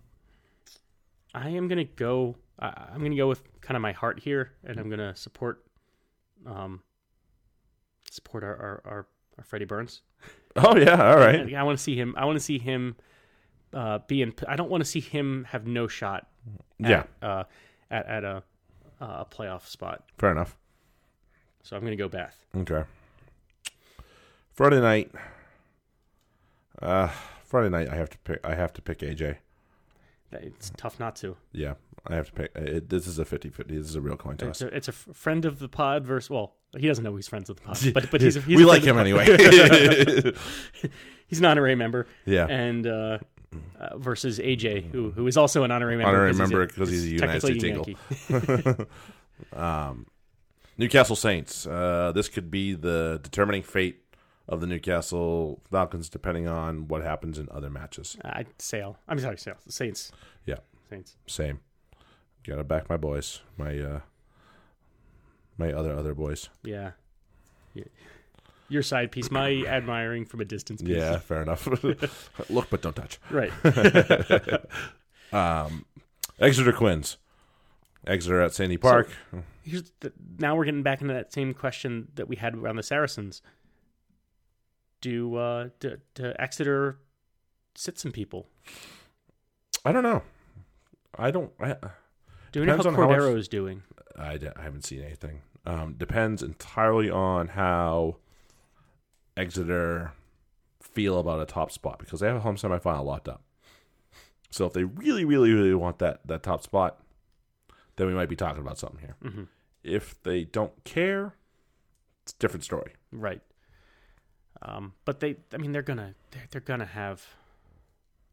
I am gonna go. I, I'm gonna go with kind of my heart here, and I'm gonna support um support our our our, our Freddie Burns. oh yeah, all right, And I want to see him. I want to see him uh, be in. I don't want to see him have no shot. At, Yeah. Uh, at at a a playoff spot. fair enough. So I'm gonna go Bath. Okay. Friday night. Uh, Friday night. I have to pick. I have to pick AJ. It's tough not to. Yeah, I have to pick. It, this is a 50-50. This is a real coin It's toss. a, it's a friend of the pod versus. Well, he doesn't know he's friends with the pod, but but he's, a, he's we like him anyway. he's an honorary member. yeah, and uh, uh, versus AJ, who who is also an honorary member. Honorary he's member 'cause he's a United States Yankee. um, Newcastle Saints. Uh, this could be the determining fate of the Newcastle Falcons, depending on what happens in other matches. I Sale. I'm sorry, Sale. Saints. Yeah. Saints. Same. Gotta back my boys. My uh, my other other boys. Yeah. Yeah. Your side piece, my admiring from a distance piece. Yeah, fair enough. Look, but don't touch. Right. Um, Exeter Quins. Exeter at Sandy Park. Here's the, now we're getting back into that same question that we had around the Saracens. Do uh do, do Exeter sit some people? I don't know. I don't. I, Do we know how Depends on how much- Cordero is doing? I, I haven't seen anything. Um, depends entirely on how Exeter feel about a top spot because they have a home semifinal locked up. So if they really, really, really want that that top spot, then we might be talking about something here. Mhm. If they don't care, it's a different story. Right. Um, but they, I mean, they're gonna, they're, they're gonna have.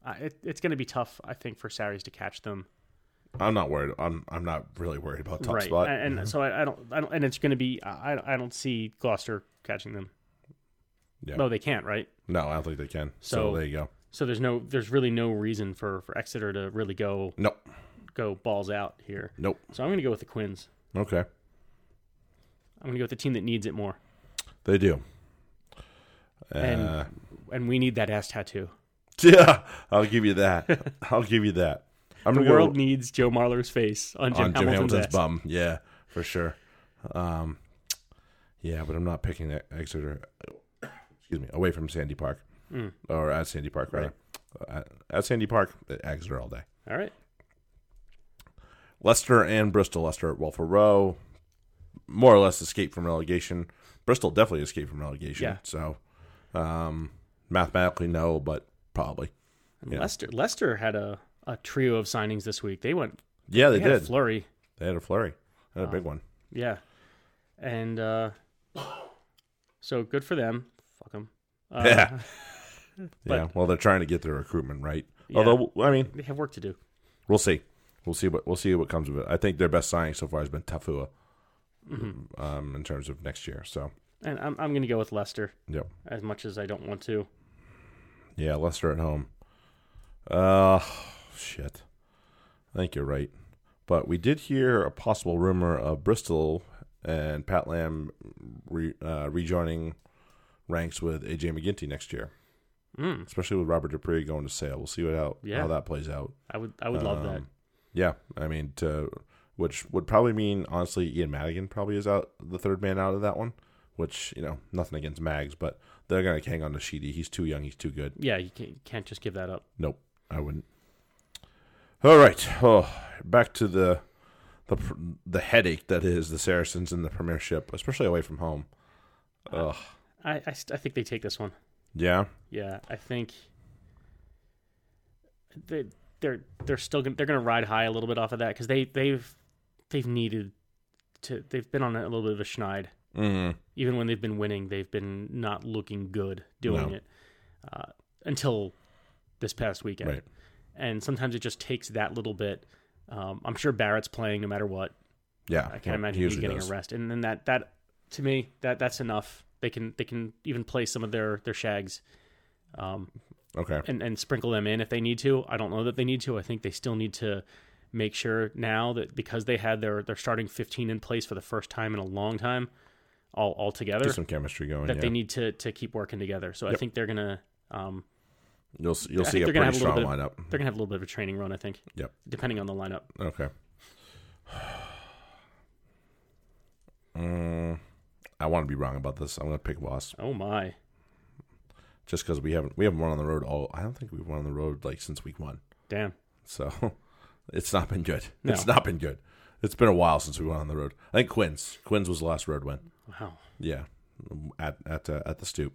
Uh, it, it's gonna be tough, I think, for Sarries to catch them. I'm not worried. I'm I'm not really worried about top right. spot. And, and so I, I don't, I don't, and it's gonna be, I, I don't see Gloucester catching them. Yeah. No, they can't. Right. no, I don't think they can. So, So- there you go. So there's no, there's really no reason for for Exeter to really go Nope. go balls out here. Nope. So I'm gonna go with the Quins. Okay. I'm gonna go with the team that needs it more, They do. And- Uh, and we need that ass tattoo. Yeah, I'll give you that. I'll give you that. I'm The world go needs Joe Marler's face on Jim on Jim Hamilton's, Hamilton's bum. Yeah, for sure. Um, yeah, but I'm not picking that Exeter. Excuse me, away from Sandy Park Mm. or at Sandy Park, rather. At, at Sandy Park, Exeter all day. All right. Leicester and Bristol. Leicester at Welford Road, more or less escaped from relegation. Bristol definitely escaped from relegation. Yeah. So, um, mathematically no, but probably. And Yeah. Leicester Leicester had a, a trio of signings this week. They went Yeah, they, they had a did. flurry. they had a flurry. They had a Uh, big one. Yeah. And uh so good for them. Fuck them. Uh, Yeah. but- yeah. Well, they're trying to get their recruitment right. Yeah. Although, I mean, They have work to do. We'll see. We'll see what we'll see what comes of it. I think their best signing so far has been Tafua, Mm-hmm. um, in terms of next year. So And I'm I'm gonna go with Leicester Yep. as much as I don't want to. yeah, Leicester at home. Uh shit. I think you're right, but we did hear a possible rumor of Bristol and Pat Lam re, uh, rejoining ranks with AJ MacGinty next year, Mm, especially with Robert du Preez going to Sale. We'll see what how Yeah. how that plays out. I would I would love that. Um, Yeah, I mean, to which would probably mean honestly, Ian Madigan probably is out the third man out of that one. Which you know, nothing against Mags, but they're gonna hang on to Sheedy. He's too young. He's too good. Yeah, you can't, you can't just give that up. Nope, I wouldn't. All right, oh, back to the the the headache that is the Saracens in the Premiership, especially away from home. Ugh. I I, I think they take this one. Yeah, Yeah, I think they they're they're still gonna, they're going to ride high a little bit off of that because they they've they've needed to they've been on a little bit of a schneid. Mm, Even when they've been winning, they've been not looking good doing No. it uh, until this past weekend. right. And sometimes it just takes that little bit. Um, I'm sure Barrett's playing no matter what. Yeah, I can't he imagine he's getting does. a rest. And then that that to me that that's enough. They can they can even play some of their their shags. Um, Okay, and, and sprinkle them in if they need to. I don't know that they need to. I think they still need to make sure now that because they had their their starting 15 in place for the first time in a long time, all all together, get some chemistry going. that yeah. they need to to keep working together. So I think they're gonna um You'll you'll I see a gonna pretty have a strong lineup. they're gonna have a little bit of a training run. I think. Yep. Depending on the lineup. Okay. Mm, I want to be wrong about this. I'm going to pick Voss Oh my. just because we haven't we haven't won on the road all. I don't think we've won on the road like since week one. Damn. So it's not been good. No. It's not been good. It's been a while since we went on the road. I think Quins Quins was the last road win. Wow. Yeah, at at uh, at the stoop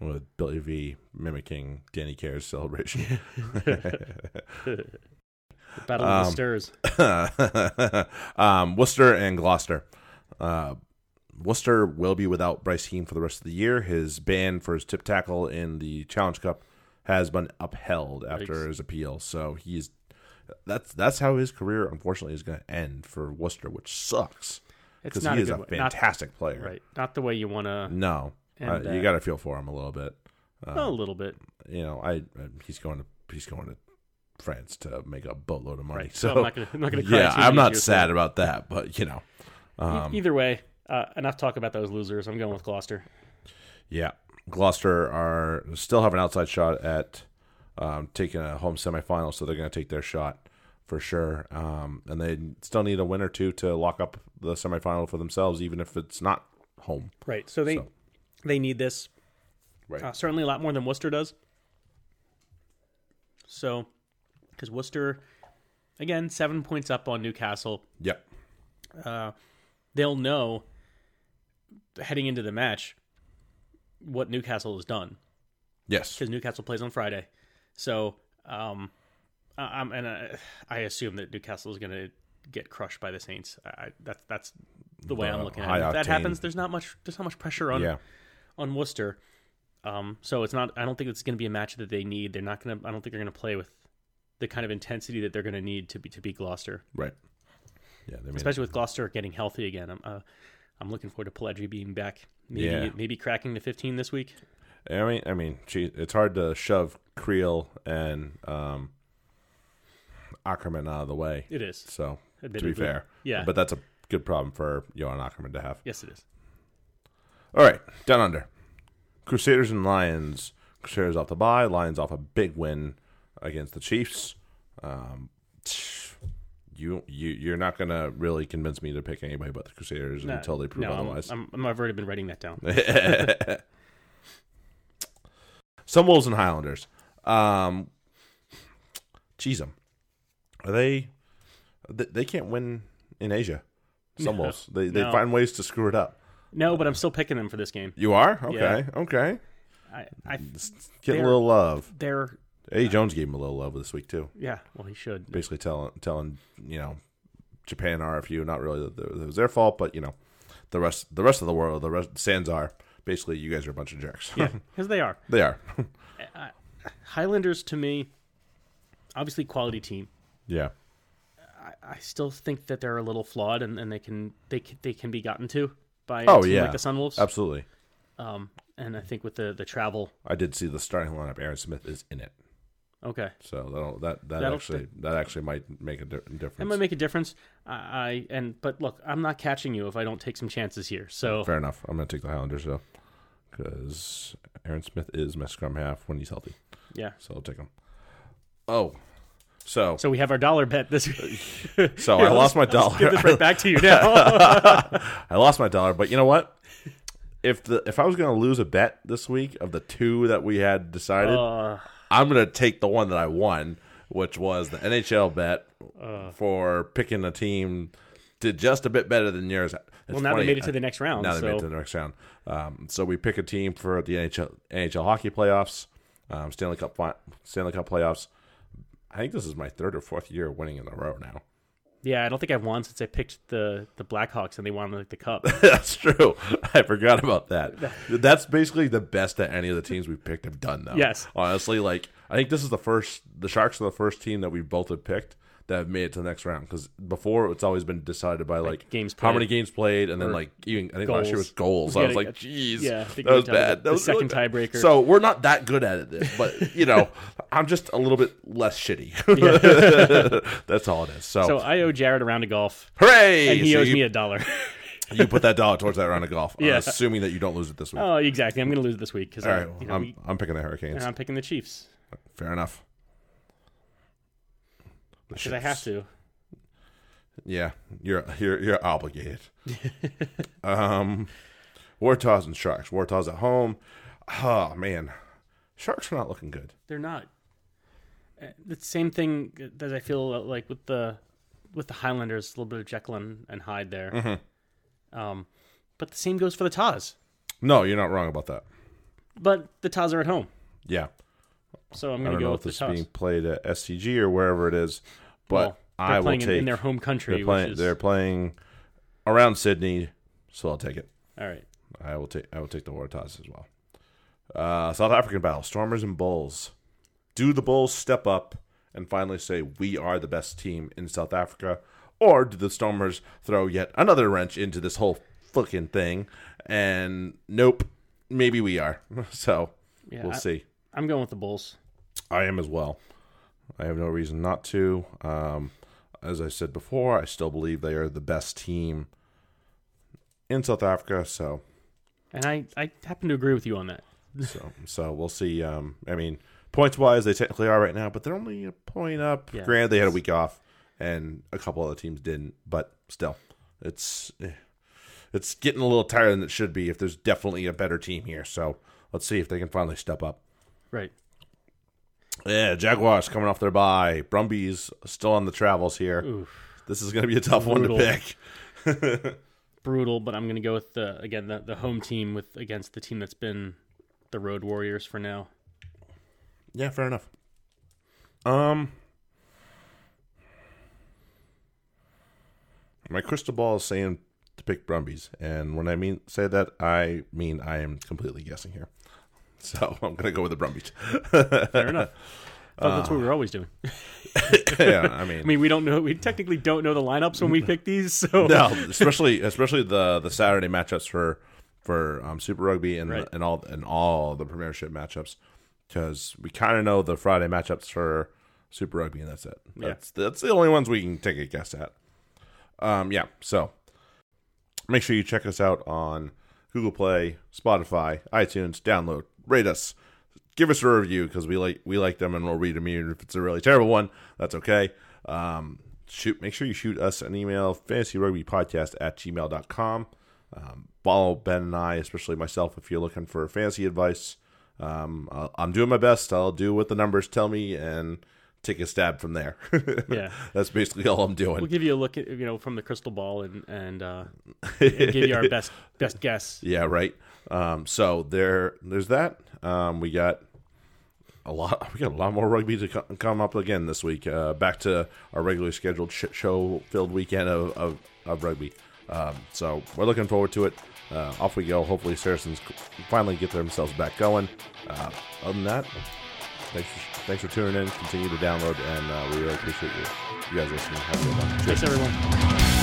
with Billy V mimicking Danny Care's celebration. Battle of the Um, Stirs. um, Worcester and Gloucester. Uh, Worcester will be without Bryce Heem for the rest of the year. His ban for his tip tackle in the Challenge Cup has been upheld after Yikes. his appeal. So he's that's that's how his career unfortunately is going to end for Worcester, which sucks It's because not he a is a way. Not, fantastic player. right. Not the way you want to. No, uh, you got to feel for him a little bit. Uh, a little bit. you know, I, I he's going to he's going to France to make a boatload of money. Right. So I'm not gonna. I'm not gonna. Yeah, I'm not sad about that, but you know, um, Either way, uh, enough talk about those losers. I'm going with Gloucester. yeah, Gloucester are still have an outside shot at um, taking a home semifinal, so they're going to take their shot for sure. Um, and they still need a win or two to lock up the semifinal for themselves, even if it's not home. Right. So they So- they need this Right. uh, certainly a lot more than Worcester does. So, because Worcester, again, seven points up on Newcastle, Yep. uh, they'll know heading into the match what Newcastle has done Yes. because Newcastle plays on Friday. So, um, I- I'm and I, I assume that Newcastle is going to get crushed by the Saints. I, that's that's the way I'm Uh, looking at it. If that happens, there's not much there's not much pressure on Yeah. on Worcester. Um, so it's not. I don't think it's going to be a match that they need. They're not going to. I don't think they're going to play with the kind of intensity that they're going to need to be to beat Gloucester, Right. Yeah. Especially with Gloucester getting healthy again. I'm uh, I'm looking forward to Pellegrini being back. Maybe Yeah. maybe cracking the 15 this week. I mean, I mean, gee, it's hard to shove Kriel and um, Ackermann out of the way. It is. So to be fair, Yeah. but that's a good problem for Johan Ackermann to have. Yes, it is. All right, down under. Crusaders and Lions. Crusaders off the bye. Lions off a big win against the Chiefs. Um, you you you're not gonna really convince me to pick anybody but the Crusaders Nah, until they prove no, otherwise. I'm, I've already been writing that down. Sunwolves and Highlanders. Um, them. Are they? They can't win in Asia. Some No, Wolves. They they no. find ways to screw it up. No, but I'm still picking them for this game. You are okay. Yeah. Okay. I, I Getting a little love. they're Eddie Jones gave him a little love this week too. yeah. Well, he should. Basically telling telling you know Japan RFU not really that it was their fault, but you know the rest the rest of the world the rest SANZAAR basically you guys are a bunch of jerks. Yeah, because they are. they are. Highlanders to me, obviously quality team. yeah. I, I still think that they're a little flawed, and, and they can they can, they can be gotten to by a Oh, yeah. like the Sunwolves. Absolutely. Um, and I think with the the travel, I did see the starting lineup. Aaron Smith is in it, okay, so that'll, that that That'll- actually that actually might make a di- difference. that might make a difference. I, I and but look, I'm not catching you if I don't take some chances here. So Fair enough. I'm going to take the Highlanders though, because Aaron Smith is my scrum half when he's healthy, yeah, so I'll take him. Oh, so so we have our dollar bet this. so I lost my dollar. Give this right back to you now. I lost my dollar, but you know what? If the if I was going to lose a bet this week of the two that we had decided, uh, I'm going to take the one that I won, which was the NHL bet Uh. for picking a team did just a bit better than yours. It's well, now funny, they made it to the next round. Now they so made it to the next round. Um, so we pick a team for the NHL NHL hockey playoffs, um, Stanley Cup Stanley Cup playoffs. I think this is my third or fourth year winning in a row now. Yeah, I don't think I've won since I picked the the Blackhawks and they won like the cup. That's true. I forgot about that. That's basically the best that any of the teams we've picked have done, though. Yes. honestly, like I think this is the first. The Sharks are the first team that we both have picked that have made it to the next round. Because before it's always been decided by like, games how many games played, and then like even I think last year was goals. I was like, jeez, yeah, that was bad. the That was really second bad. tiebreaker. So we're not that good at it, but you know, I'm just a little bit less shitty. That's all it is. So, So I owe Jarrod a round of golf, hooray! and he So owes you, me a dollar. you put that dollar towards that round of golf, uh, Yeah. assuming that you don't lose it this week. oh, exactly. I'm going to lose it this week because right, you know, I'm we- I'm picking the Hurricanes. and I'm picking the Chiefs Fair enough. Because I have to. Yeah, you're you're you're obligated. um, Waratahs and Sharks. Waratahs at home. Oh man, Sharks are not looking good. They're not. Uh, The same thing that I feel like with the with the Highlanders, a little bit of Jekyll and, Hyde there. Mm-hmm. Um, but the same goes for the Tahs. No, you're not wrong about that. But the Tahs are at home, Yeah, so I'm going to go know with if the this is Tahs. being played at SCG or wherever it is, but Well, I will take. in their home country, they're playing. which is They're playing around Sydney, so I'll take it. all right. I will take I will take the Waratahs as well. Uh, South African battle: Stormers and Bulls. Do the Bulls step up and finally say we are the best team in South Africa, or do the Stormers throw yet another wrench into this whole fucking thing? And nope, maybe we are. So Yeah, we'll I, see. I'm going with the Bulls. I am as well. I have no reason not to. Um, as I said before, I still believe they are the best team in South Africa. So And I, I happen to agree with you on that. so so we'll see. Um, I mean, points wise, they technically are right now, but they're only a point up. Yeah. Granted, they had a week off, and a couple other teams didn't, but still, it's eh, it's getting a little tighter than it should be. If there's definitely a better team here, so let's see if they can finally step up. Right. Yeah, Jaguars coming off their bye. Brumbies still on the travels here. Oof. This is going to be a tough one to pick. brutal, but I'm going to go with the again the, the home team with against the team that's been the Road Warriors for now. Yeah, fair enough. Um, my crystal ball is saying to pick Brumbies, and when I mean say that, I mean I am completely guessing here. So I'm gonna go with the Brumbies. Fair enough. Thought that's what we were always doing. yeah, I mean, I mean, we don't know. We technically don't know the lineups when we pick these. So no, especially especially the the Saturday matchups for for um, Super Rugby and Right. and all and all the Premiership matchups because we kind of know the Friday matchups for Super Rugby and that's it. Yeah. That's that's the only ones we can take a guess at. Um, yeah. So make sure you check us out on Google Play, Spotify, iTunes. Download, rate us, give us a review because we like we like them and we'll read them. Even if it's a really terrible one, that's okay. Um, shoot, make sure you shoot us an email, fantasyrugbypodcast at gmail.com. Um, follow Ben and I, especially myself, if you're looking for fantasy advice. Um, I'll, I'm doing my best. I'll do what the numbers tell me and take a stab from there. Yeah. That's basically all I'm doing. we'll give you a look at you know from the crystal ball and and, uh, and give you our best best guess. Yeah, right. Um, so there, there's that. Um, we got a lot. We got a lot more rugby to co- come up again this week. Uh, back to our regularly scheduled sh- show-filled weekend of, of, of rugby. Um, so we're looking forward to it. Uh, off we go. Hopefully, Saracens finally get themselves back going. Uh, other than that, thanks for, thanks for tuning in. Continue to download, and uh, we really appreciate you, you guys listening. Have a good one. Thanks everyone.